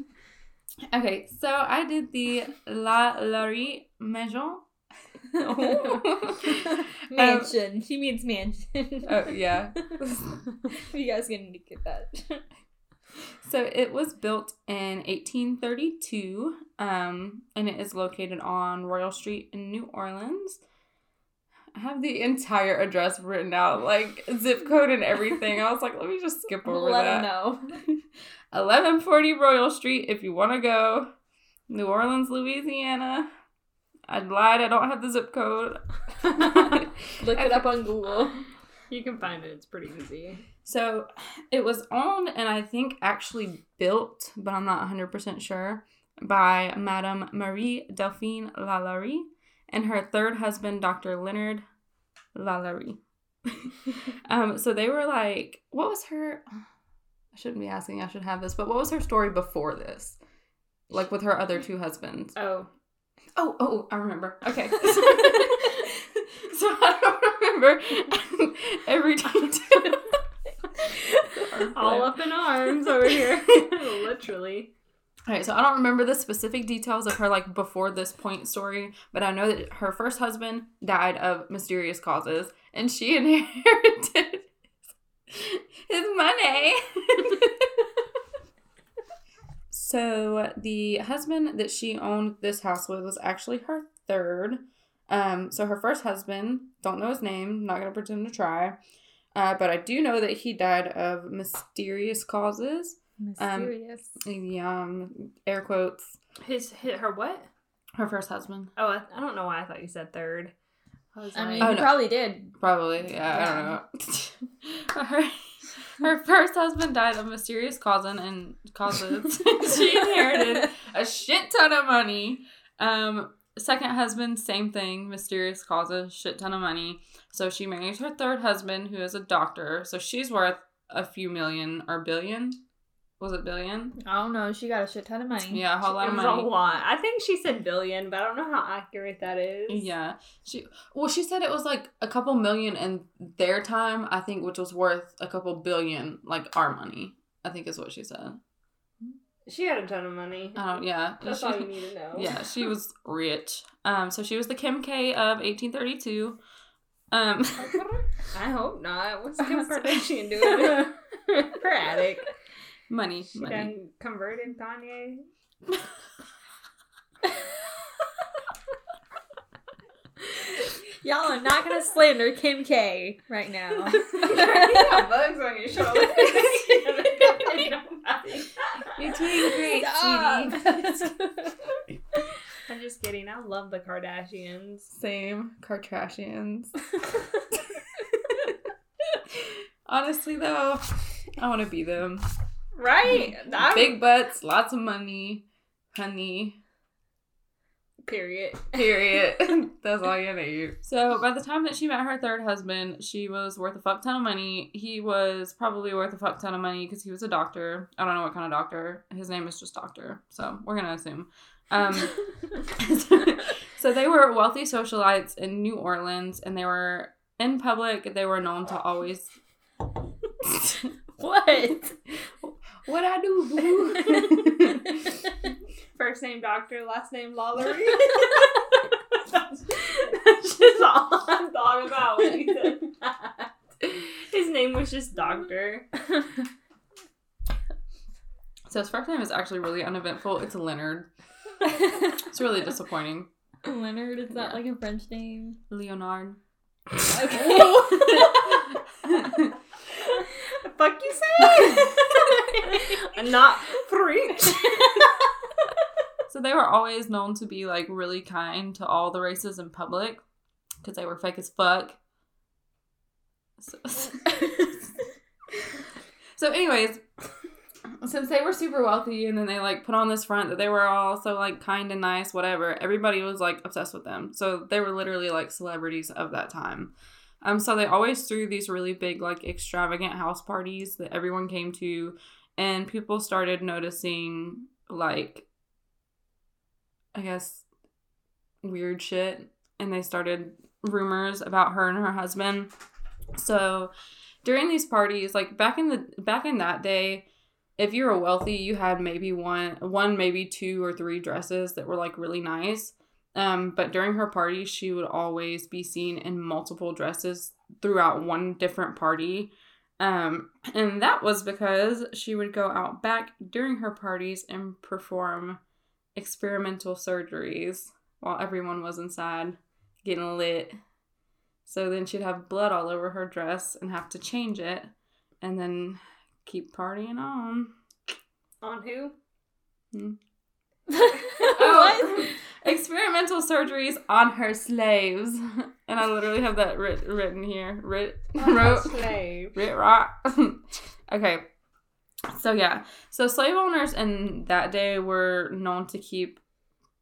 okay, so I did the Lalaurie Maison. [LAUGHS] Um, Mansion. she means mansion. oh yeah. you guys gonna get that. [LAUGHS] So it was built in 1832, um, and it is located on Royal Street in New Orleans. I have the entire address written out, like zip code and everything. I was like, let me just skip [LAUGHS] over Let that. them know. [LAUGHS] 1140 Royal Street if you want to go. New Orleans, Louisiana. I lied, I don't have the zip code. Look it up on Google. You can find it. It's pretty easy. So it was owned and I think actually built, but I'm not 100% sure, by Madame Marie Delphine Lalaurie and her third husband, Dr. Leonard Lalaurie. [LAUGHS] um, so they were like, what was her? I shouldn't be asking, I should have this, but what was her story before this? Like with her other two husbands. Oh. Oh, oh, I remember. Okay. [LAUGHS] so I don't remember [LAUGHS] every detail. All up in arms over here. [LAUGHS] Literally. All right, so I don't remember the specific details of her like before this point story, but I know that her first husband died of mysterious causes, and she [LAUGHS] inherited his money. [LAUGHS] so the husband that she owned this house with was actually her third. Um, so her first husband, don't know his name, not gonna pretend to try, uh, but I do know that he died of mysterious causes. Mysterious. Yeah, um, air quotes. His hit her what? Her first husband. Oh, I, I don't know why I thought you said third. I I like, mean, Oh, you no. probably did. Probably, yeah, I don't know. [LAUGHS] her, her first husband died of mysterious causes and causes. [LAUGHS] she inherited a shit ton of money. Um, second husband, same thing, mysterious causes, shit ton of money. So she marries her third husband, who is a doctor. So she's worth a few million or billion. Was it billion? I don't know. She got a shit ton of money. Yeah, a whole lot it of money. a lot. I think she said billion, but I don't know how accurate that is. Yeah. She well, she said it was like a couple million in their time, I think, which was worth a couple billion, like our money. I think is what she said. She had a ton of money. I don't yeah. [LAUGHS] That's she, all you need to know. yeah, she was rich. Um, so she was the Kim K of eighteen thirty two. Um [LAUGHS] I hope not. What's Kim [LAUGHS] Kardashian doing? [LAUGHS] Her attic. money. She money. done converted Kanye. Y'all are not gonna slander Kim K right now. you got bugs on your shoulder. You're doing great, sweetie. [LAUGHS] I'm just kidding. I love the Kardashians. Same. Kardashians. [LAUGHS] [LAUGHS] Honestly, though, I want to be them. Right? I'm- Big butts, lots of money, honey. Period. Period. That's all you need. So by the time that she met her third husband, she was worth a fuck ton of money. He was probably worth a fuck ton of money because he was a doctor. I don't know what kind of doctor. His name is just doctor. So we're gonna assume. Um, [LAUGHS] so they were wealthy socialites in New Orleans, and they were in public. They were known to always. what? What I do? boo? [LAUGHS] First name Doctor, last name Lalaurie. that's, [LAUGHS] that's just all I thought about when you said that. His name was just Doctor. so his first name is actually really uneventful. It's Leonard. [LAUGHS] It's really disappointing. Leonard, is that like a French name? Leonard. Okay. [LAUGHS] Fuck you say? [LAUGHS] I'm not French. So they were always known to be like really kind to all the races in public because they were fake as fuck. So, so anyways, since they were super wealthy and then they like put on this front that they were all so like kind and nice, whatever, everybody was like obsessed with them. So they were literally like celebrities of that time. Um, so they always threw these really big, like extravagant house parties that everyone came to, and people started noticing like I guess, weird shit. And they started rumors about her and her husband. So during these parties, like back in the back in that day, if you were wealthy, you had maybe one one, maybe two or three dresses that were like really nice. Um, but during her parties, she would always be seen in multiple dresses throughout one different party. Um, and that was because she would go out back during her parties and perform experimental surgeries while everyone was inside getting lit. So then she'd have blood all over her dress and have to change it and then keep partying on. On who? Hmm. [LAUGHS] Oh, [LAUGHS] experimental surgeries on her slaves. [LAUGHS] And I literally have that writ- written here. Writ- wrote. slave. Writ rock. okay. So yeah. So slave owners in that day were known to keep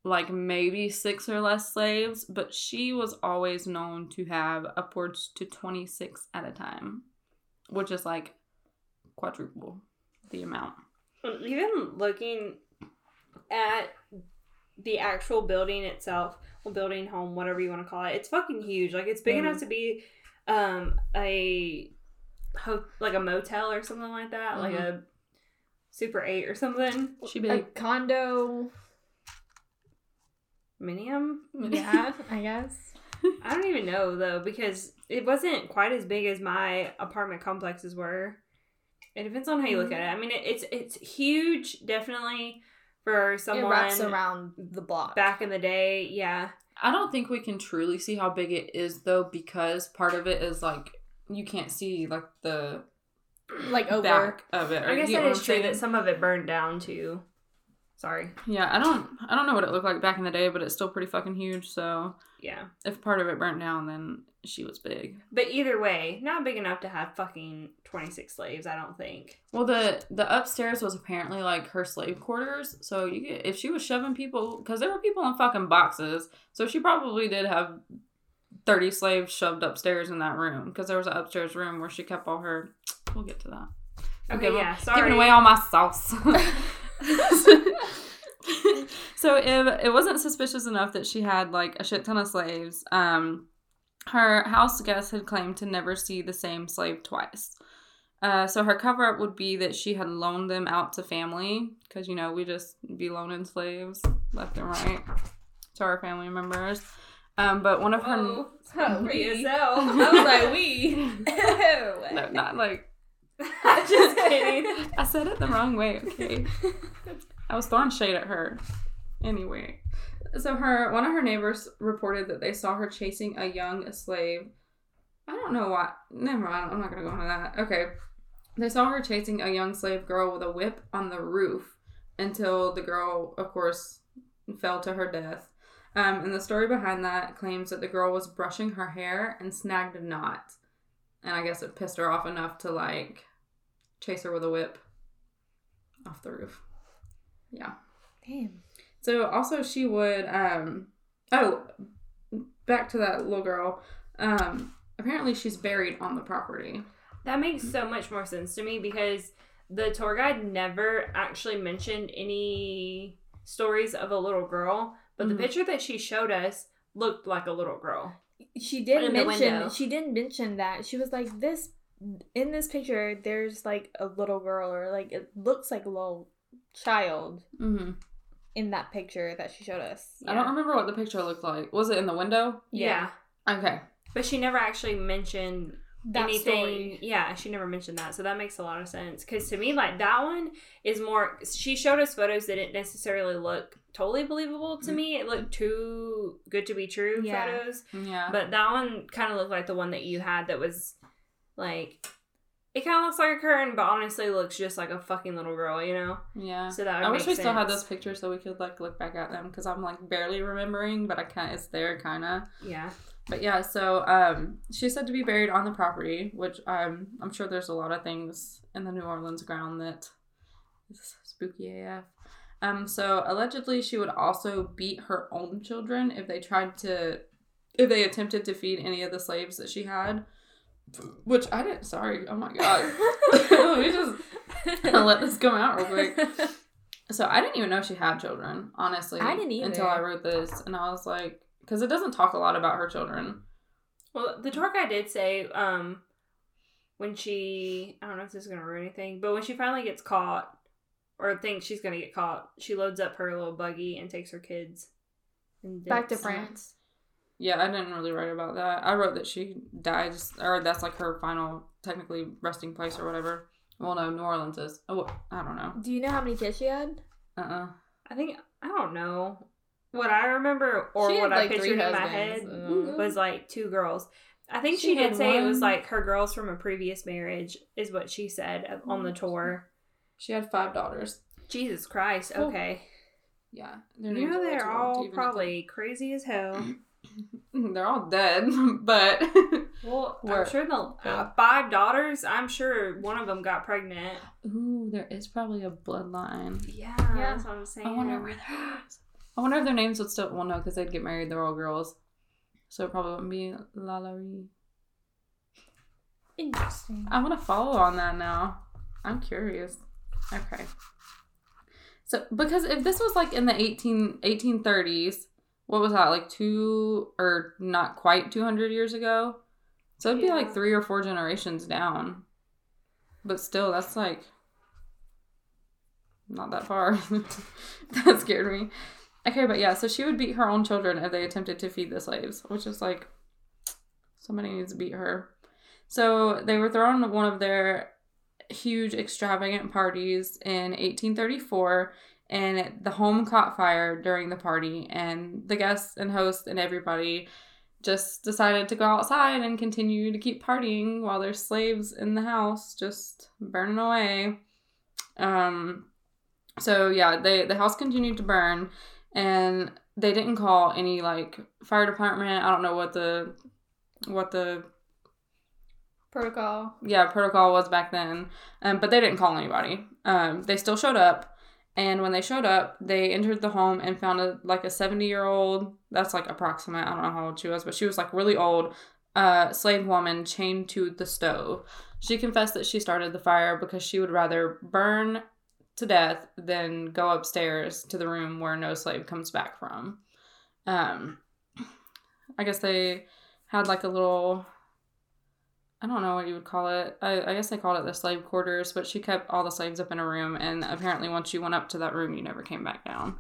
like maybe six or less slaves, but she was always known to have upwards to 26 at a time, which is like quadruple the amount. Even looking at the actual building itself, well, building, home, whatever you want to call it, it's fucking huge. Like it's big Mhm. enough to be um a ho- like a motel or something like that, like a Super Eight or something. She a big. condo. Minium. [LAUGHS] Yeah, I guess. I don't even know though because it wasn't quite as big as my apartment complexes were. It depends on how you look at mm-hmm. it. I mean, it, it's it's huge, definitely for someone it wraps around the block. back in the day. Yeah, I don't think we can truly see how big it is though, because part of it is like you can't see like the like over. back of it. or I guess you get that what is I'm true that some of it burned down too. Sorry. Yeah, I don't I don't know what it looked like back in the day, but it's still pretty fucking huge. So Yeah, if part of it burnt down, then she was big. but either way, not big enough to have fucking twenty six slaves. I don't think. Well, the the upstairs was apparently like her slave quarters. So you get, if she was shoving people, because there were people in fucking boxes, so she probably did have thirty slaves shoved upstairs in that room because there was an upstairs room where she kept all her. We'll get to that. Okay, well, yeah. Sorry. Giving away all my sauce. [LAUGHS] [LAUGHS] so if it wasn't suspicious enough that she had like a shit ton of slaves, um, her house guests had claimed to never see the same slave twice. Uh, so her cover up would be that she had loaned them out to family because you know we just be loaning slaves left and right to our family members. Um, but one of her Oh, Oh, for yourself. I was like, we. [LAUGHS] no, not like [LAUGHS] Just kidding. I said it the wrong way. Okay, [LAUGHS] I was throwing shade at her. Anyway, so her one of her neighbors reported that they saw her chasing a young slave. I don't know why. Never mind. I'm not gonna go into that. Okay, they saw her chasing a young slave girl with a whip on the roof until the girl, of course, fell to her death. Um, and the story behind that claims that the girl was brushing her hair and snagged a knot, and I guess it pissed her off enough to like chase her with a whip off the roof. Yeah. Damn. So also she would um oh back to that little girl. Um apparently she's buried on the property. That makes so much more sense to me because the tour guide never actually mentioned any stories of a little girl, but Mhm. the picture that she showed us looked like a little girl. She did mention she didn't mention that. She was like this in this picture there's like a little girl or like it looks like a little child Mm-hmm. In that picture that she showed us. I don't remember what the picture looked like. Was it in the window? Yeah. Okay. But she never actually mentioned That anything. story. Yeah, she never mentioned that. So that makes a lot of sense. Because to me, like that one is more. She showed us photos that didn't necessarily look totally believable to mm-hmm. me. It looked too good to be true Yeah. photos. Yeah. But that one kind of looked like the one that you had that was like. It kind of looks like a curtain, but honestly looks just like a fucking little girl, you know? yeah. So that would I wish we make still had those pictures so we could like look back at them because I'm like barely remembering, but I can't. It's there, kind of. Yeah. But yeah, so um, she's said to be buried on the property, which um, I'm sure there's a lot of things in the New Orleans ground that is spooky AF. Um, so allegedly, she would also beat her own children if they tried to, if they attempted to feed any of the slaves that she had. Which I didn't. Sorry. Oh my god. [LAUGHS] Let me just let this come out real quick. So I didn't even know she had children, honestly. I didn't until. I wrote this, and I was like, because it doesn't talk a lot about her children. Well, the tour guide did say um when she I don't know if this is gonna ruin anything, but when she finally gets caught or thinks she's gonna get caught, she loads up her little buggy and takes her kids and Back to. France. Yeah, I didn't really write about that. I wrote that she dies, or that's like her final, technically resting place or whatever. Well, no, New Orleans is. Oh, I don't know. Do you know how many kids she had? Uh uh I think I don't know what I remember or what I like, three pictured in my head Mm. was like two girls. I think She she, did had say it was like her girls from a previous marriage is what she said on the tour. She had five daughters. Jesus Christ. Oh. Okay. Yeah, You know they're too long to all probably crazy as hell. [CLEARS THROAT] get- [LAUGHS] They're all dead, [LAUGHS] but [LAUGHS] Well, Where- I'm sure the uh, five daughters. I'm sure one of them got pregnant. ooh, there is probably a bloodline. Yeah, Yeah. that's what I'm saying. I wonder where they're. [GASPS] I wonder if their names would still. Well, no, because they'd get married. They're all girls, so it probably wouldn't be Lalaurie. Interesting. I want to follow on that now. I'm curious. Okay. So, because if this was like in the 18, 1830s, what was that, like two or not quite 200 years ago? So it'd be like three or four generations down. But still, that's like not that far. [LAUGHS] that scared me. Okay, but yeah, so she would beat her own children if they attempted to feed the slaves, which is like somebody needs to beat her. So they were thrown one of their huge extravagant parties in 1834 and the home caught fire during the party and the guests and hosts and everybody just decided to go outside and continue to keep partying while their slaves in the house just burning away. Um so yeah they the house continued to burn and they didn't call any like fire department. I don't know what the what the Protocol. yeah protocol was back then um, but they didn't call anybody. Um, they still showed up and when they showed up they entered the home and found a like a 70 year old that's like approximate i don't know how old she was but she was like really old uh, slave woman chained to the stove. She confessed that she started the fire because she would rather burn to death than go upstairs to the room where no slave comes back from. Um, i guess they had like a little I don't know what you would call it. I, I guess they called it the slave quarters, but she kept all the slaves up in a room, and apparently, once you went up to that room, you never came back down.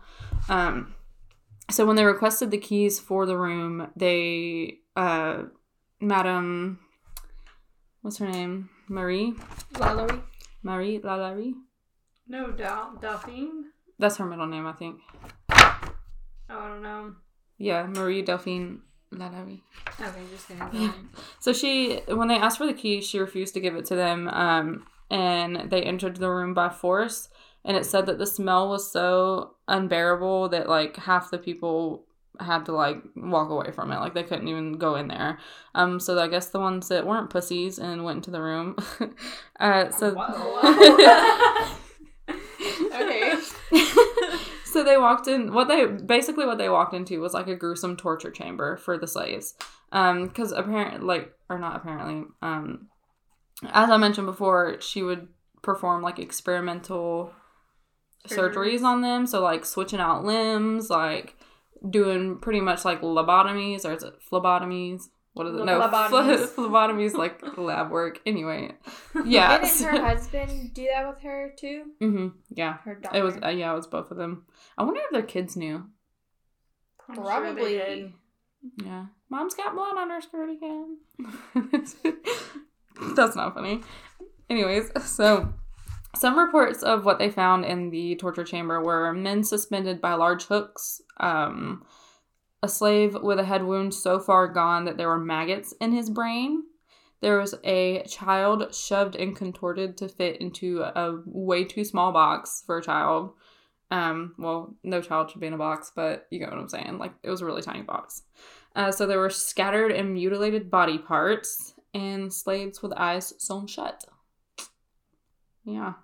Um, so when they requested the keys for the room, they, uh, Madame, what's her name? Marie, Lalaurie. Marie Lalaurie. No doubt, Delphine. That's her middle name, I think. Oh, I don't know. Yeah, Marie Delphine Okay, just kidding. [LAUGHS] Yeah. So she, when they asked for the key, she refused to give it to them, um, and they entered the room by force. And it said that the smell was so unbearable that like half the people had to like walk away from it, like they couldn't even go in there. Um, so I guess the ones that weren't pussies and went into the room. [LAUGHS] uh, so [LAUGHS] Okay. So they walked in what they basically what they walked into was like a gruesome torture chamber for the slaves um because apparently like or not apparently um as i mentioned before she would perform like experimental surgeries Surgeries. on them so like switching out limbs like doing pretty much like lobotomies or is it phlebotomies what is it no Lobotomies. [LAUGHS] phlebotomies like [LAUGHS] lab work anyway yeah [LAUGHS] Didn't her husband do that with her too? Mm-hmm. yeah Her it was uh, yeah, it was both of them. I wonder if their kids knew. I'm sure Probably. they did. Yeah, mom's got blood on her skirt again. [LAUGHS] That's not funny. Anyways, so some reports of what they found in the torture chamber were men suspended by large hooks, um, a slave with a head wound so far gone that there were maggots in his brain. There was a child shoved and contorted to fit into a way too small box for a child. Um, well, no child should be in a box, but you get what I'm saying. Like it was a really tiny box. Uh, so there were scattered and mutilated body parts and slaves with eyes sewn shut. Yeah.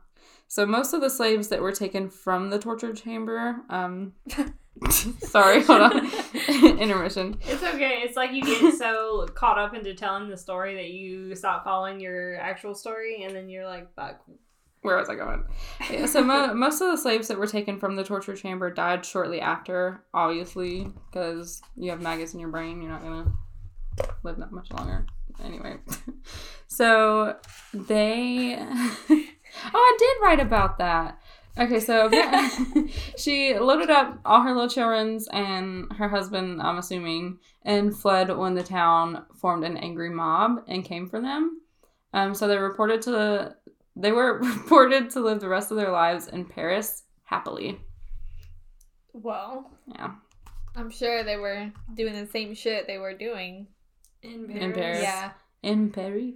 So most of the slaves that were taken from the torture chamber, um, [LAUGHS] sorry, hold on, [LAUGHS] intermission. It's okay. It's like you get so caught up into telling the story that you stop following your actual story, and then you're like, "Fuck." Where was I going? Yeah, so mo- [LAUGHS] most of the slaves that were taken from the torture chamber died shortly after, obviously, because you have maggots in your brain. You're not gonna live that much longer. Anyway, [LAUGHS] so they. [LAUGHS] oh, I did write about that. Okay, so she loaded up all her little children's and her husband, I'm assuming, and fled when the town formed an angry mob and came for them. Um, so they reported to the they were [LAUGHS] reported to live the rest of their lives in Paris happily. Well, Yeah. I'm sure they were doing the same shit they were doing. In In Paris. Yeah. In Paris.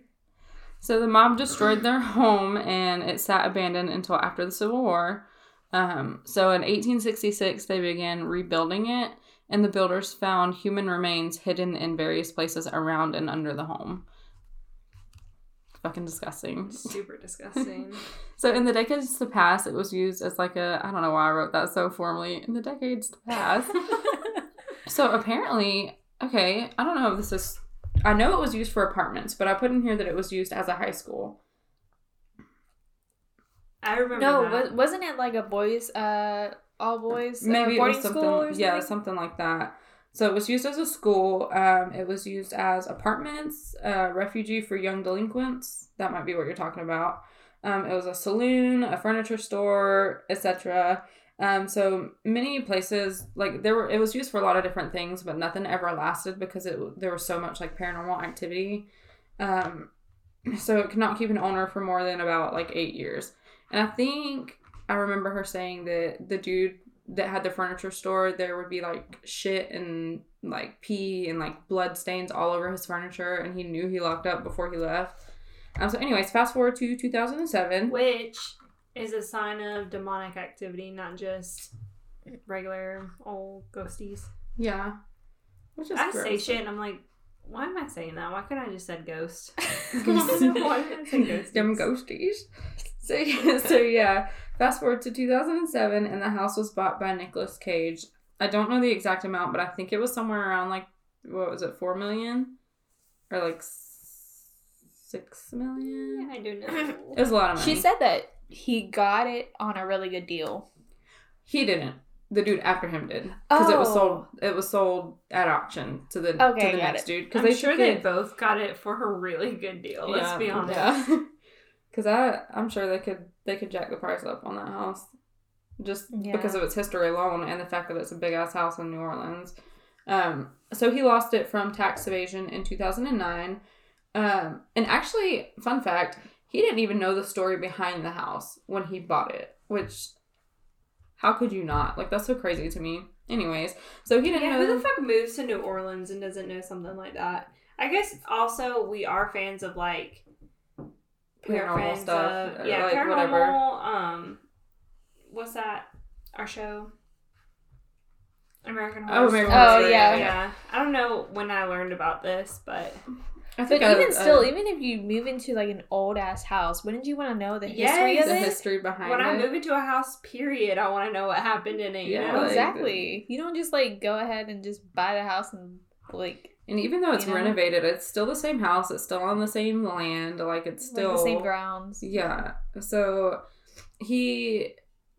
So the mob destroyed their home and it sat abandoned until after the Civil War. Um, so in 1866, they began rebuilding it, and the builders found human remains hidden in various places around and under the home. Fucking disgusting. Super disgusting. [LAUGHS] So in the decades to pass, it was used as like a I don't know why I wrote that so formally. In the decades to pass. [LAUGHS] so apparently, okay, I don't know if this is I know it was used for apartments, but I put in here that it was used as a high school. I remember. no, that. wa- wasn't it like a boys, uh, all boys uh, Maybe it boarding was something school or something? yeah, something like that. So it was used as a school. Um, it was used as apartments, uh, refugee for young delinquents. That might be what you're talking about. Um, it was a saloon, a furniture store, etc. Um, so many places like there were. It was used for a lot of different things, but nothing ever lasted because it there was so much like paranormal activity. Um, so it could not keep an owner for more than about like eight years. And I think I remember her saying that the dude that had the furniture store, there would be like shit and like pee and like blood stains all over his furniture, and he knew he locked up before he left. Um, so, anyways, fast forward to 2007. Which is a sign of demonic activity, not just regular old ghosties. Yeah. Which is I say gross. shit and I'm like, why am I saying that? Why couldn't I just said ghost? [LAUGHS] [LAUGHS] why did I say ghosties? Them ghosties. So yeah, [LAUGHS] so yeah, fast forward to 2007, and the house was bought by Nicolas Cage. I don't know the exact amount, but I think it was somewhere around like what was it, four million, or like s- six million. I do It know. It was a lot of money. She said that he got it on a really good deal. he didn't. The dude after him did because it was Oh. sold. It was sold at auction to the Okay, to the next it. dude because I'm they sure they both got it for a really good deal. Let's Yeah, be honest. Yeah. [LAUGHS] Because I, I'm sure they could they could jack the price up on that house, just Yeah. because of its history alone and the fact that it's a big ass house in New Orleans. Um, so he lost it from tax evasion in 2009. Um, and actually, fun fact, he didn't even know the story behind the house when he bought it. Which, how could you not? Like that's so crazy to me. Anyways, so he didn't Yeah, know. who the fuck moves to New Orleans and doesn't know something like that? I guess also we are fans of like we are Paranormal fans stuff, Of, uh, yeah, like, paranormal. whatever. Um, what's that? Our show. American oh, Horror Oh, American Story. Horror Story, oh, yeah, yeah. I don't know when I learned about this, but I But I- even I- still, even if you move into like an old ass house, wouldn't you want to know the history Yes. of the it? history behind when it. When I move into a house, period, I want to know what happened in it. You Yeah, know, like- exactly. Uh, you don't just like go ahead and just buy the house and like and even though it's you know? renovated, it's still the same house. It's still on the same land. Like it's still like the same grounds. Yeah. So he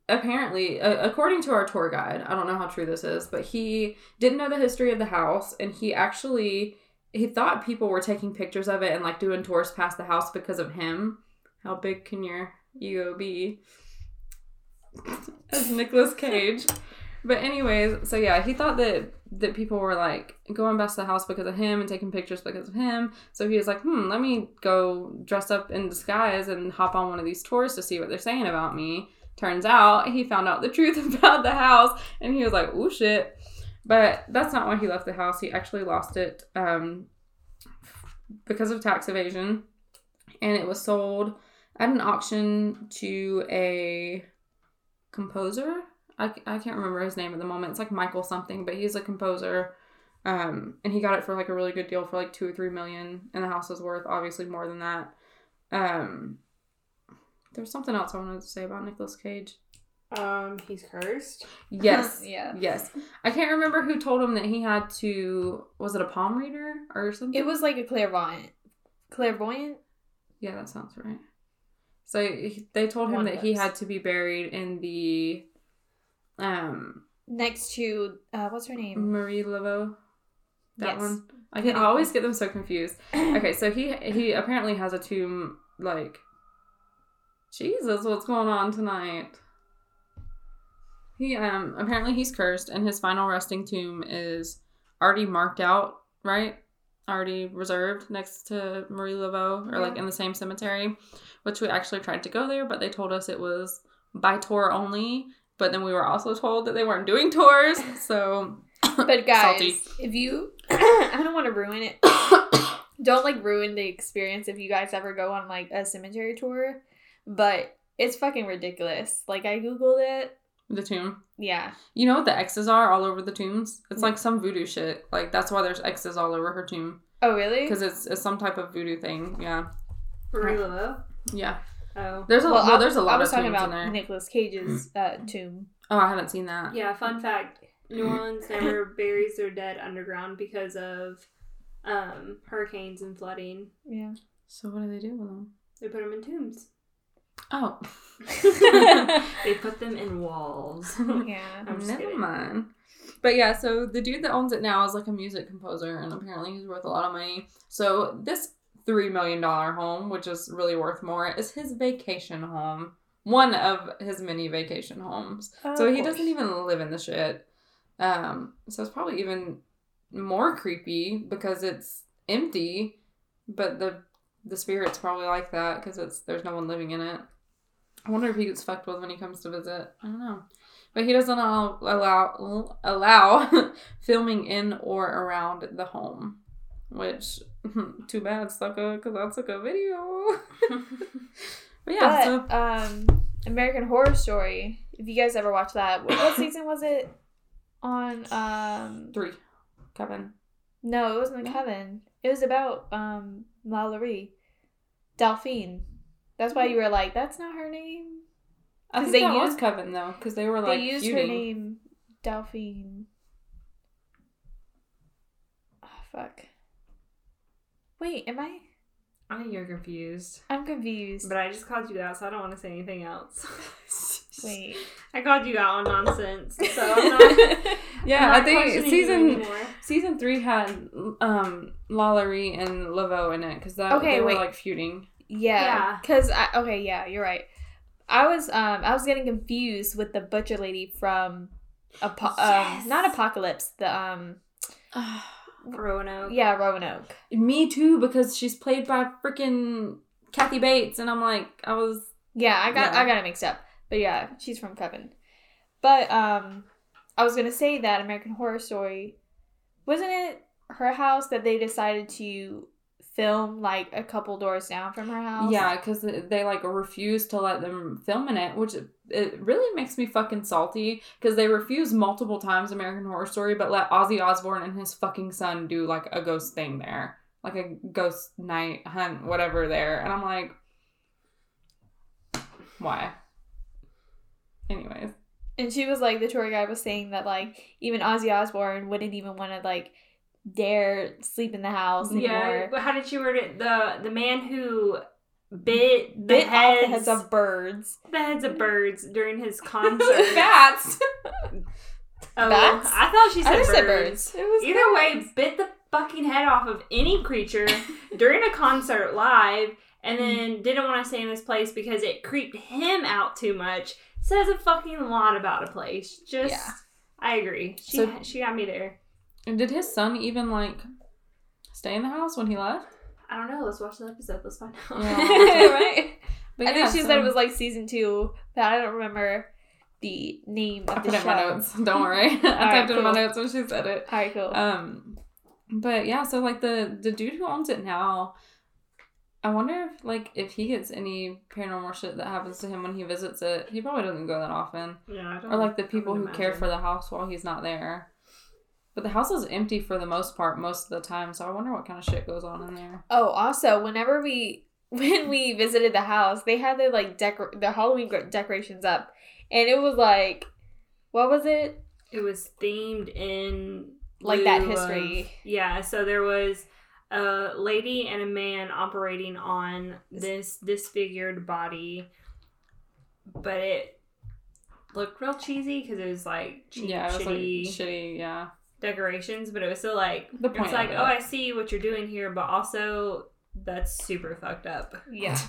apparently, uh, according to our tour guide, I don't know how true this is, but he didn't know the history of the house, and he actually he thought people were taking pictures of it and like doing tours past the house because of him. How big can your ego be? [LAUGHS] As Nicolas Cage. But anyways, so yeah, he thought that that people were like going past the house because of him and taking pictures because of him. So he was like, hmm, let me go dress up in disguise and hop on one of these tours to see what they're saying about me. Turns out he found out the [LAUGHS] truth about the house and he was like, oh shit. But that's not why he left the house. He actually lost it um, because of tax evasion. And it was sold at an auction to a composer. I, I can't remember his name at the moment. It's like Michael something, but he's a composer. Um, and he got it for like a really good deal for like two or three million, and the house is worth obviously more than that. Um, there was something else I wanted to say about Nicolas Cage. um, he's cursed. [LAUGHS] Yes, [LAUGHS] Yeah. yes. I can't remember who told him that he had to. Was it a palm reader or something? It was like a clairvoyant. Clairvoyant? Yeah, that sounds right. So he- they told him One that of he had to be buried in the um Next to uh what's her name? Marie Laveau. That Yes. one. I can I always get them so confused. [CLEARS THROAT] Okay, so he he apparently has a tomb like Jesus, what's going on tonight? He um apparently he's cursed and his final resting tomb is already marked out, right? Already reserved next to Marie Laveau or like in the same cemetery, which we actually tried to go there, but they told us it was by tour only. But then we were also told that they weren't doing tours, so [LAUGHS] But [LAUGHS] guys, Salty. if you [COUGHS] I don't want to ruin it. [COUGHS] Don't like ruin the experience if you guys ever go on like a cemetery tour. But it's fucking ridiculous. Like I googled it. the tomb. Yeah. You know what the X's are all over the tombs? It's like some voodoo shit. Like that's why there's X's all over her tomb Oh really? because it's, it's some type of voodoo thing. Yeah, Marie Laveau. yeah. Oh, There's a well, I- there's a lot I was of tombs talking about in there. Nicolas Cage's uh, tomb. Oh, I haven't seen that. yeah. Fun fact: New [CLEARS THROAT] Orleans never buries their dead underground because of um, hurricanes and flooding. Yeah. So what do they do with them? They put them in tombs. Oh, [LAUGHS] they put them in walls. [LAUGHS] Yeah. I'm never kidding. mind. But yeah, so the dude that owns it now is like a music composer, and apparently he's worth a lot of money. So this three million dollar home, which is really worth more, is his vacation home. One of his many vacation homes. so he doesn't even live in the shit. Um, so it's probably even more creepy because it's empty, but the the spirit's probably like that because it's there's no one living in it. I wonder if he gets fucked with when he comes to visit. I don't know, but he doesn't allow allow, allow [LAUGHS] filming in or around the home, which [LAUGHS] too bad, sucker, because I took a video. [LAUGHS] but yeah, so um, American Horror Story. If you guys ever watched that, what, what [COUGHS] season was it on? Um, three, Coven. no, it wasn't No. Coven. It was about um Mallory, Delphine. That's why you were like, "That's not her name." I think they that was used- Coven though, because they were like they used feuding. her name, Delphine. Oh, fuck. Wait, am I? I think you're confused. I'm confused. But I just called you out, so I don't want to say anything else. [LAUGHS] Wait. I called you out on nonsense, so I'm not. [LAUGHS] yeah, I'm I think season season three had um Lalaurie and Laveau in it because that Okay, they were wait. like feuding. Yeah, because I okay, yeah, you're right. I was um I was getting confused with the butcher lady from, Apo- Yes. um not Apocalypse the um Roanoke. yeah Roanoke. Me too, because she's played by freaking Kathy Bates, and I'm like, I was Yeah, I got Yeah. I got it mixed up, but yeah, she's from Coven. But um, I was gonna say that American Horror Story, wasn't it her house that they decided to film like a couple doors down from her house? Yeah, because they like refuse to let them film in it, which it really makes me fucking salty. Because they refuse multiple times American Horror Story, but let Ozzy Osbourne and his fucking son do like a ghost thing there, like a ghost night hunt, whatever there, and I'm like, why? Anyways, And she was like, the tour guide was saying that like even Ozzy Osbourne wouldn't even want to like dare sleep in the house Yeah, anymore. but how did she word it? The the man who bit the Bit heads, off the heads of birds. the heads of birds during his [LAUGHS] concert. bats. Oh, Bats? I thought she said I birds. said birds. It was Either way, bit the fucking head off of any creature [LAUGHS] during a concert live, and mm-hmm. then didn't want to stay in this place because it creeped him out too much. Says a fucking lot about a place. Just, Yeah. I agree. She So- she got me there. And did his son even like stay in the house when he left? I don't know. Let's watch the episode. Let's find out. Yeah. [LAUGHS] right? But I think she so- said it was like season two, but I don't remember the name of I the put it show. in my notes. Don't worry. [LAUGHS] I [LAUGHS] right, typed it in my notes when she said it. Alright, cool. Um, but yeah, so like the the dude who owns it now, I wonder if like if he gets any paranormal shit that happens to him when he visits it. He probably doesn't go that often. Yeah, I don't. Or like the people who would care for the house while he's not there. But the house is empty for the most part most of the time, so I wonder what kind of shit goes on in there. oh, also, whenever we [LAUGHS] when we visited the house, they had the like decor the Halloween decorations up, and it was like, what was it? It was themed in Like that lieu of- history. yeah, so there was a lady and a man operating on this disfigured body, but it looked real cheesy because it was like cheap, yeah, it was shitty like shitty. Yeah, decorations, but it was still like The it's like, it. oh, I see what you're doing here, but also that's super fucked up. Yeah. [LAUGHS]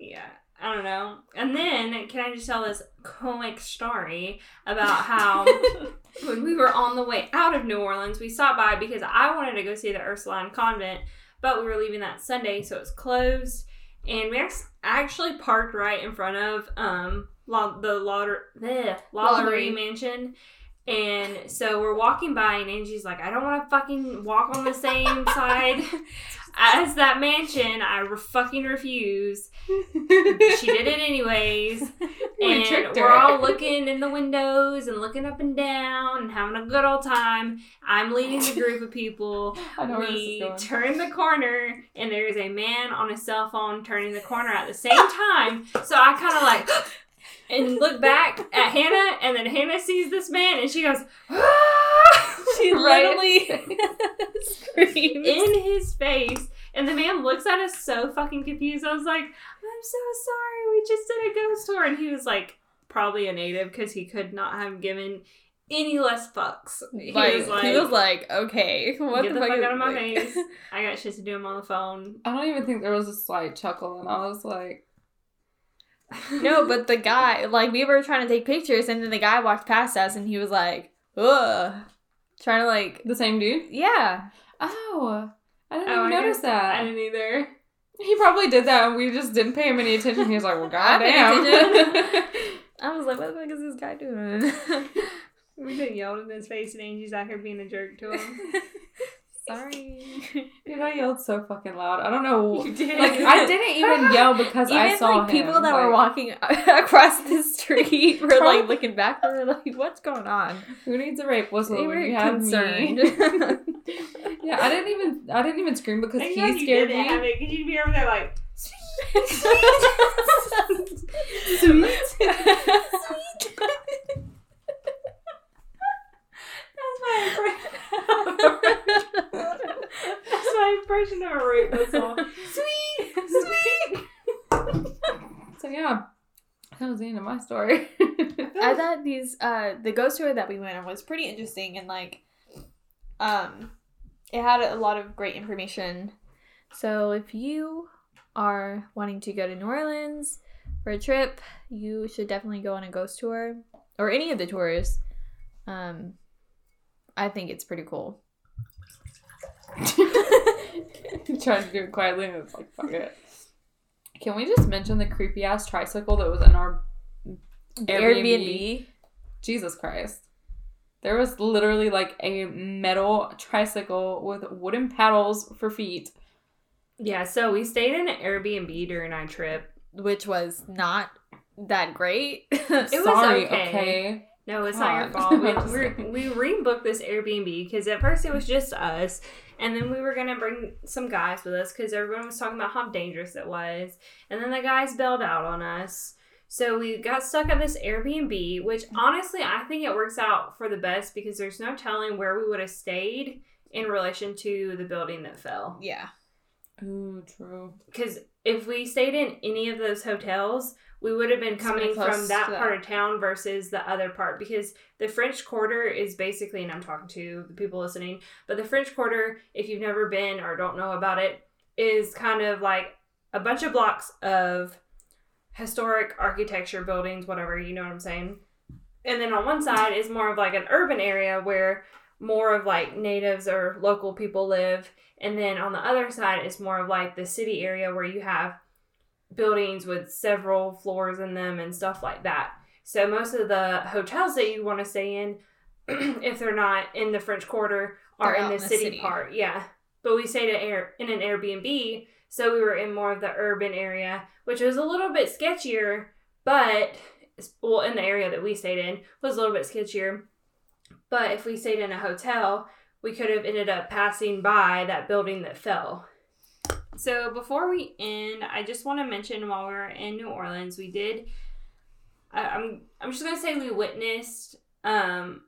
Yeah, I don't know. And then, can I just tell this comic story about how [LAUGHS] when we were on the way out of New Orleans, we stopped by because I wanted to go see the Ursuline Convent, but we were leaving that Sunday, so it's closed. And we actually parked right in front of um La- the Lauder Lalaurie. Mansion. And so we're walking by, and Angie's like, I don't want to fucking walk on the same [LAUGHS] side as that mansion. I re- fucking refuse. She did it anyways. [LAUGHS] We and we're all looking in the windows and looking up and down and having a good old time. I'm leading the group of people. [LAUGHS] I know where this is We turn the corner and there's a man on a cell phone turning the corner at the same time. So I kind of like and look [LAUGHS] back at Hannah, and then Hannah sees this man and she goes, "Ah!" [LAUGHS] She literally [LAUGHS] screams in his face. And the man looks at us so fucking confused. I was like, I'm so sorry. We just did a ghost tour. And he was like, probably a native because he could not have given any less fucks. He like, was like, he was like, okay, what get the, the fuck, fuck out of my face. I got shit to do. I'm on the phone. I don't even think there was a slight chuckle, and I was like, no, [LAUGHS] but the guy, like, we were trying to take pictures, and then the guy walked past us, and he was like, ugh, trying to like, the same dude. yeah, Oh, I didn't Oh, even I notice that. I didn't either. He probably did that, and we just didn't pay him any attention. He was like, "Well, [LAUGHS] goddamn." [LAUGHS] I was like, what the fuck is this guy doing? We been yelled in his face, and Angie's out here being a jerk to him. Sorry. [LAUGHS] Dude, I yelled so fucking loud. I don't know. You did. Like, I [LAUGHS] didn't even yell because I saw like people him, that were walking [LAUGHS] across the street were like looking back. They were like, "What's going on?" Who needs a rape whistle They when were you have concerned. me? yeah, I didn't even. I didn't even scream because I he know you scared didn't me. have it you'd be over there like, Sweet. Sweet. that's my impression. That's my impression of a rape whistle. Sweet, sweet. So yeah, that was the end of my story. [LAUGHS] I thought these uh the ghost tour that we went on was pretty interesting and like um it had a lot of great information. So if you are wanting to go to New Orleans for a trip, you should definitely go on a ghost tour or any of the tours. Um I think it's pretty cool. [LAUGHS] Trying to do it quietly, and it's like fuck it. Can we just mention the creepy ass tricycle that was in our Airbnb? Airbnb. Jesus Christ. There was literally like a metal tricycle with wooden paddles for feet. Yeah, so we stayed in an Airbnb during our trip. Which was not that great. [LAUGHS] It was okay. okay. No, it's not your fault. We, I'm [LAUGHS] we're, we rebooked this Airbnb because at first it was just us, and then we were gonna bring some guys with us because everyone was talking about how dangerous it was, and then the guys bailed out on us. So we got stuck at this Airbnb, which honestly I think it works out for the best because there's no telling where we would have stayed in relation to the building that fell. yeah. Ooh, true. because if we stayed in any of those hotels, we would have been coming from that to that. part of town versus the other part because the French Quarter is basically, and I'm talking to the people listening, but the French Quarter, if you've never been or don't know about it, is kind of like a bunch of blocks of historic architecture buildings, whatever, you know what I'm saying? And then on one side is more of like an urban area where more of like natives or local people live. And then on the other side is more of like the city area where you have buildings with several floors in them and stuff like that. So most of the hotels that you want to stay in, [CLEARS THROAT] if they're not in the French Quarter, are in the, in the city, city. part. Yeah. But we stayed at air in an Airbnb, so we were in more of the urban area, which was a little bit sketchier, but well, in the area that we stayed in was a little bit sketchier. But if we stayed in a hotel, we could have ended up passing by that building that fell. So before we end, I just want to mention while we were in New Orleans, we did. I, I'm I'm just gonna say we witnessed um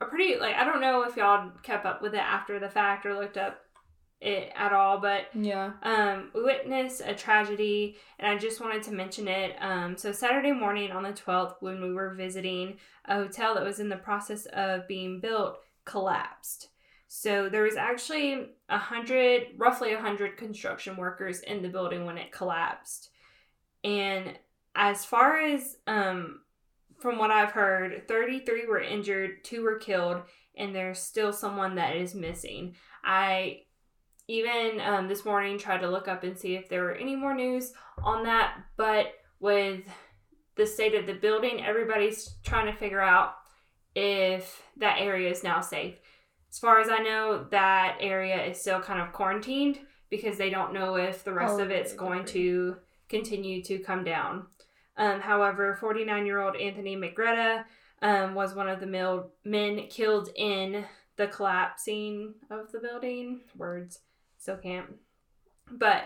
a pretty like I don't know if y'all kept up with it after the fact or looked up it at all, but Yeah. um, we witnessed a tragedy, and I just wanted to mention it. Um, so Saturday morning on the twelfth, when we were visiting a hotel that was in the process of being built, collapsed. So there was actually a hundred, roughly a hundred construction workers in the building when it collapsed, and as far as um, from what I've heard, thirty three were injured, two were killed, and there's still someone that is missing. I even um, this morning tried to look up and see if there were any more news on that but with the state of the building everybody's trying to figure out if that area is now safe as far as i know that area is still kind of quarantined because they don't know if the rest Oh, of it's going to continue to come down um, however 49 year old anthony Magrette um, was one of the mil- men killed in the collapsing of the building words still can't. But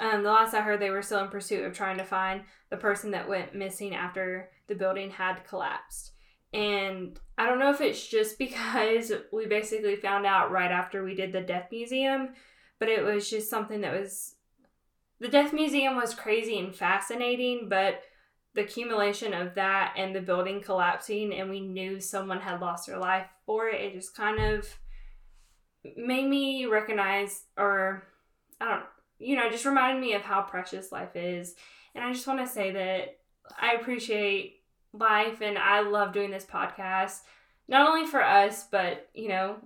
um, the last I heard, they were still in pursuit of trying to find the person that went missing after the building had collapsed. And I don't know if it's just because [LAUGHS] we basically found out right after we did the Death Museum, but it was just something that was. The Death Museum was crazy and fascinating, but the accumulation of that and the building collapsing, and we knew someone had lost their life for it, it just kind of made me recognize or I don't you know, just reminded me of how precious life is. And I just want to say that I appreciate life and I love doing this podcast. Not only for us, but you know,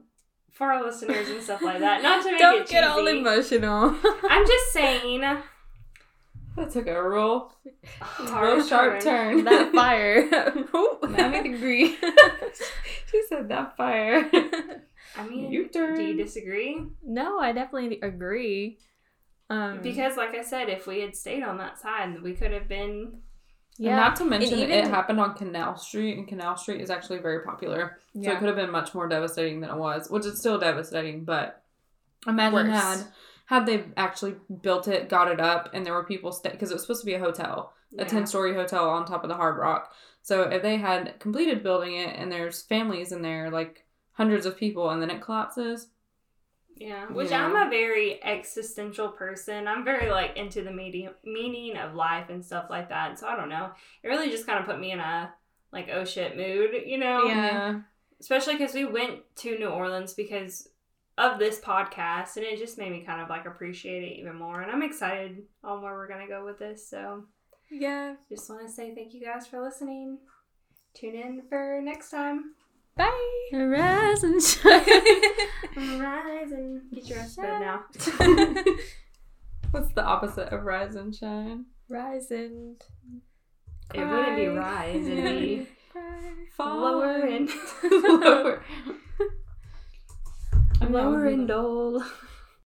for our listeners and stuff like that. Not to make Don't it get all emotional. [LAUGHS] I'm just saying That took a real, [SIGHS] hard real sharp turn. that [LAUGHS] fire. [LAUGHS] Ooh, 90 degree. she said that fire. I mean, You turn. do you disagree? no, I definitely agree. Um, Because, like I said, if we had stayed on that side, we could have been. And not to mention, even- it happened on Canal Street, and Canal Street is actually very popular. So it could have been much more devastating than it was, which is still devastating. But imagine Worse. had had they actually built it, got it up, and there were people stay because it was supposed to be a hotel, a ten story hotel on top of the Hard Rock. So if they had completed building it, and there's families in there, like hundreds of people, and then it collapses, Yeah, which Yeah. I'm a very existential person. I'm very like into the meaning meaning of life and stuff like that. So I don't know. It really just kind of put me in a like oh shit mood, you know? Yeah. Especially because we went to New Orleans because of this podcast, and it just made me kind of like appreciate it even more. And I'm excited on where we're gonna go with this. So Yeah. just want to say thank you guys for listening. Tune in for next time. Bye. Rise and [LAUGHS] shine. Rise and get your ass bed now. [LAUGHS] what's the opposite of rise and shine? Rise and It wouldn't be rise, it'd be [LAUGHS] Lower and lower. I mean, that would lower and dole.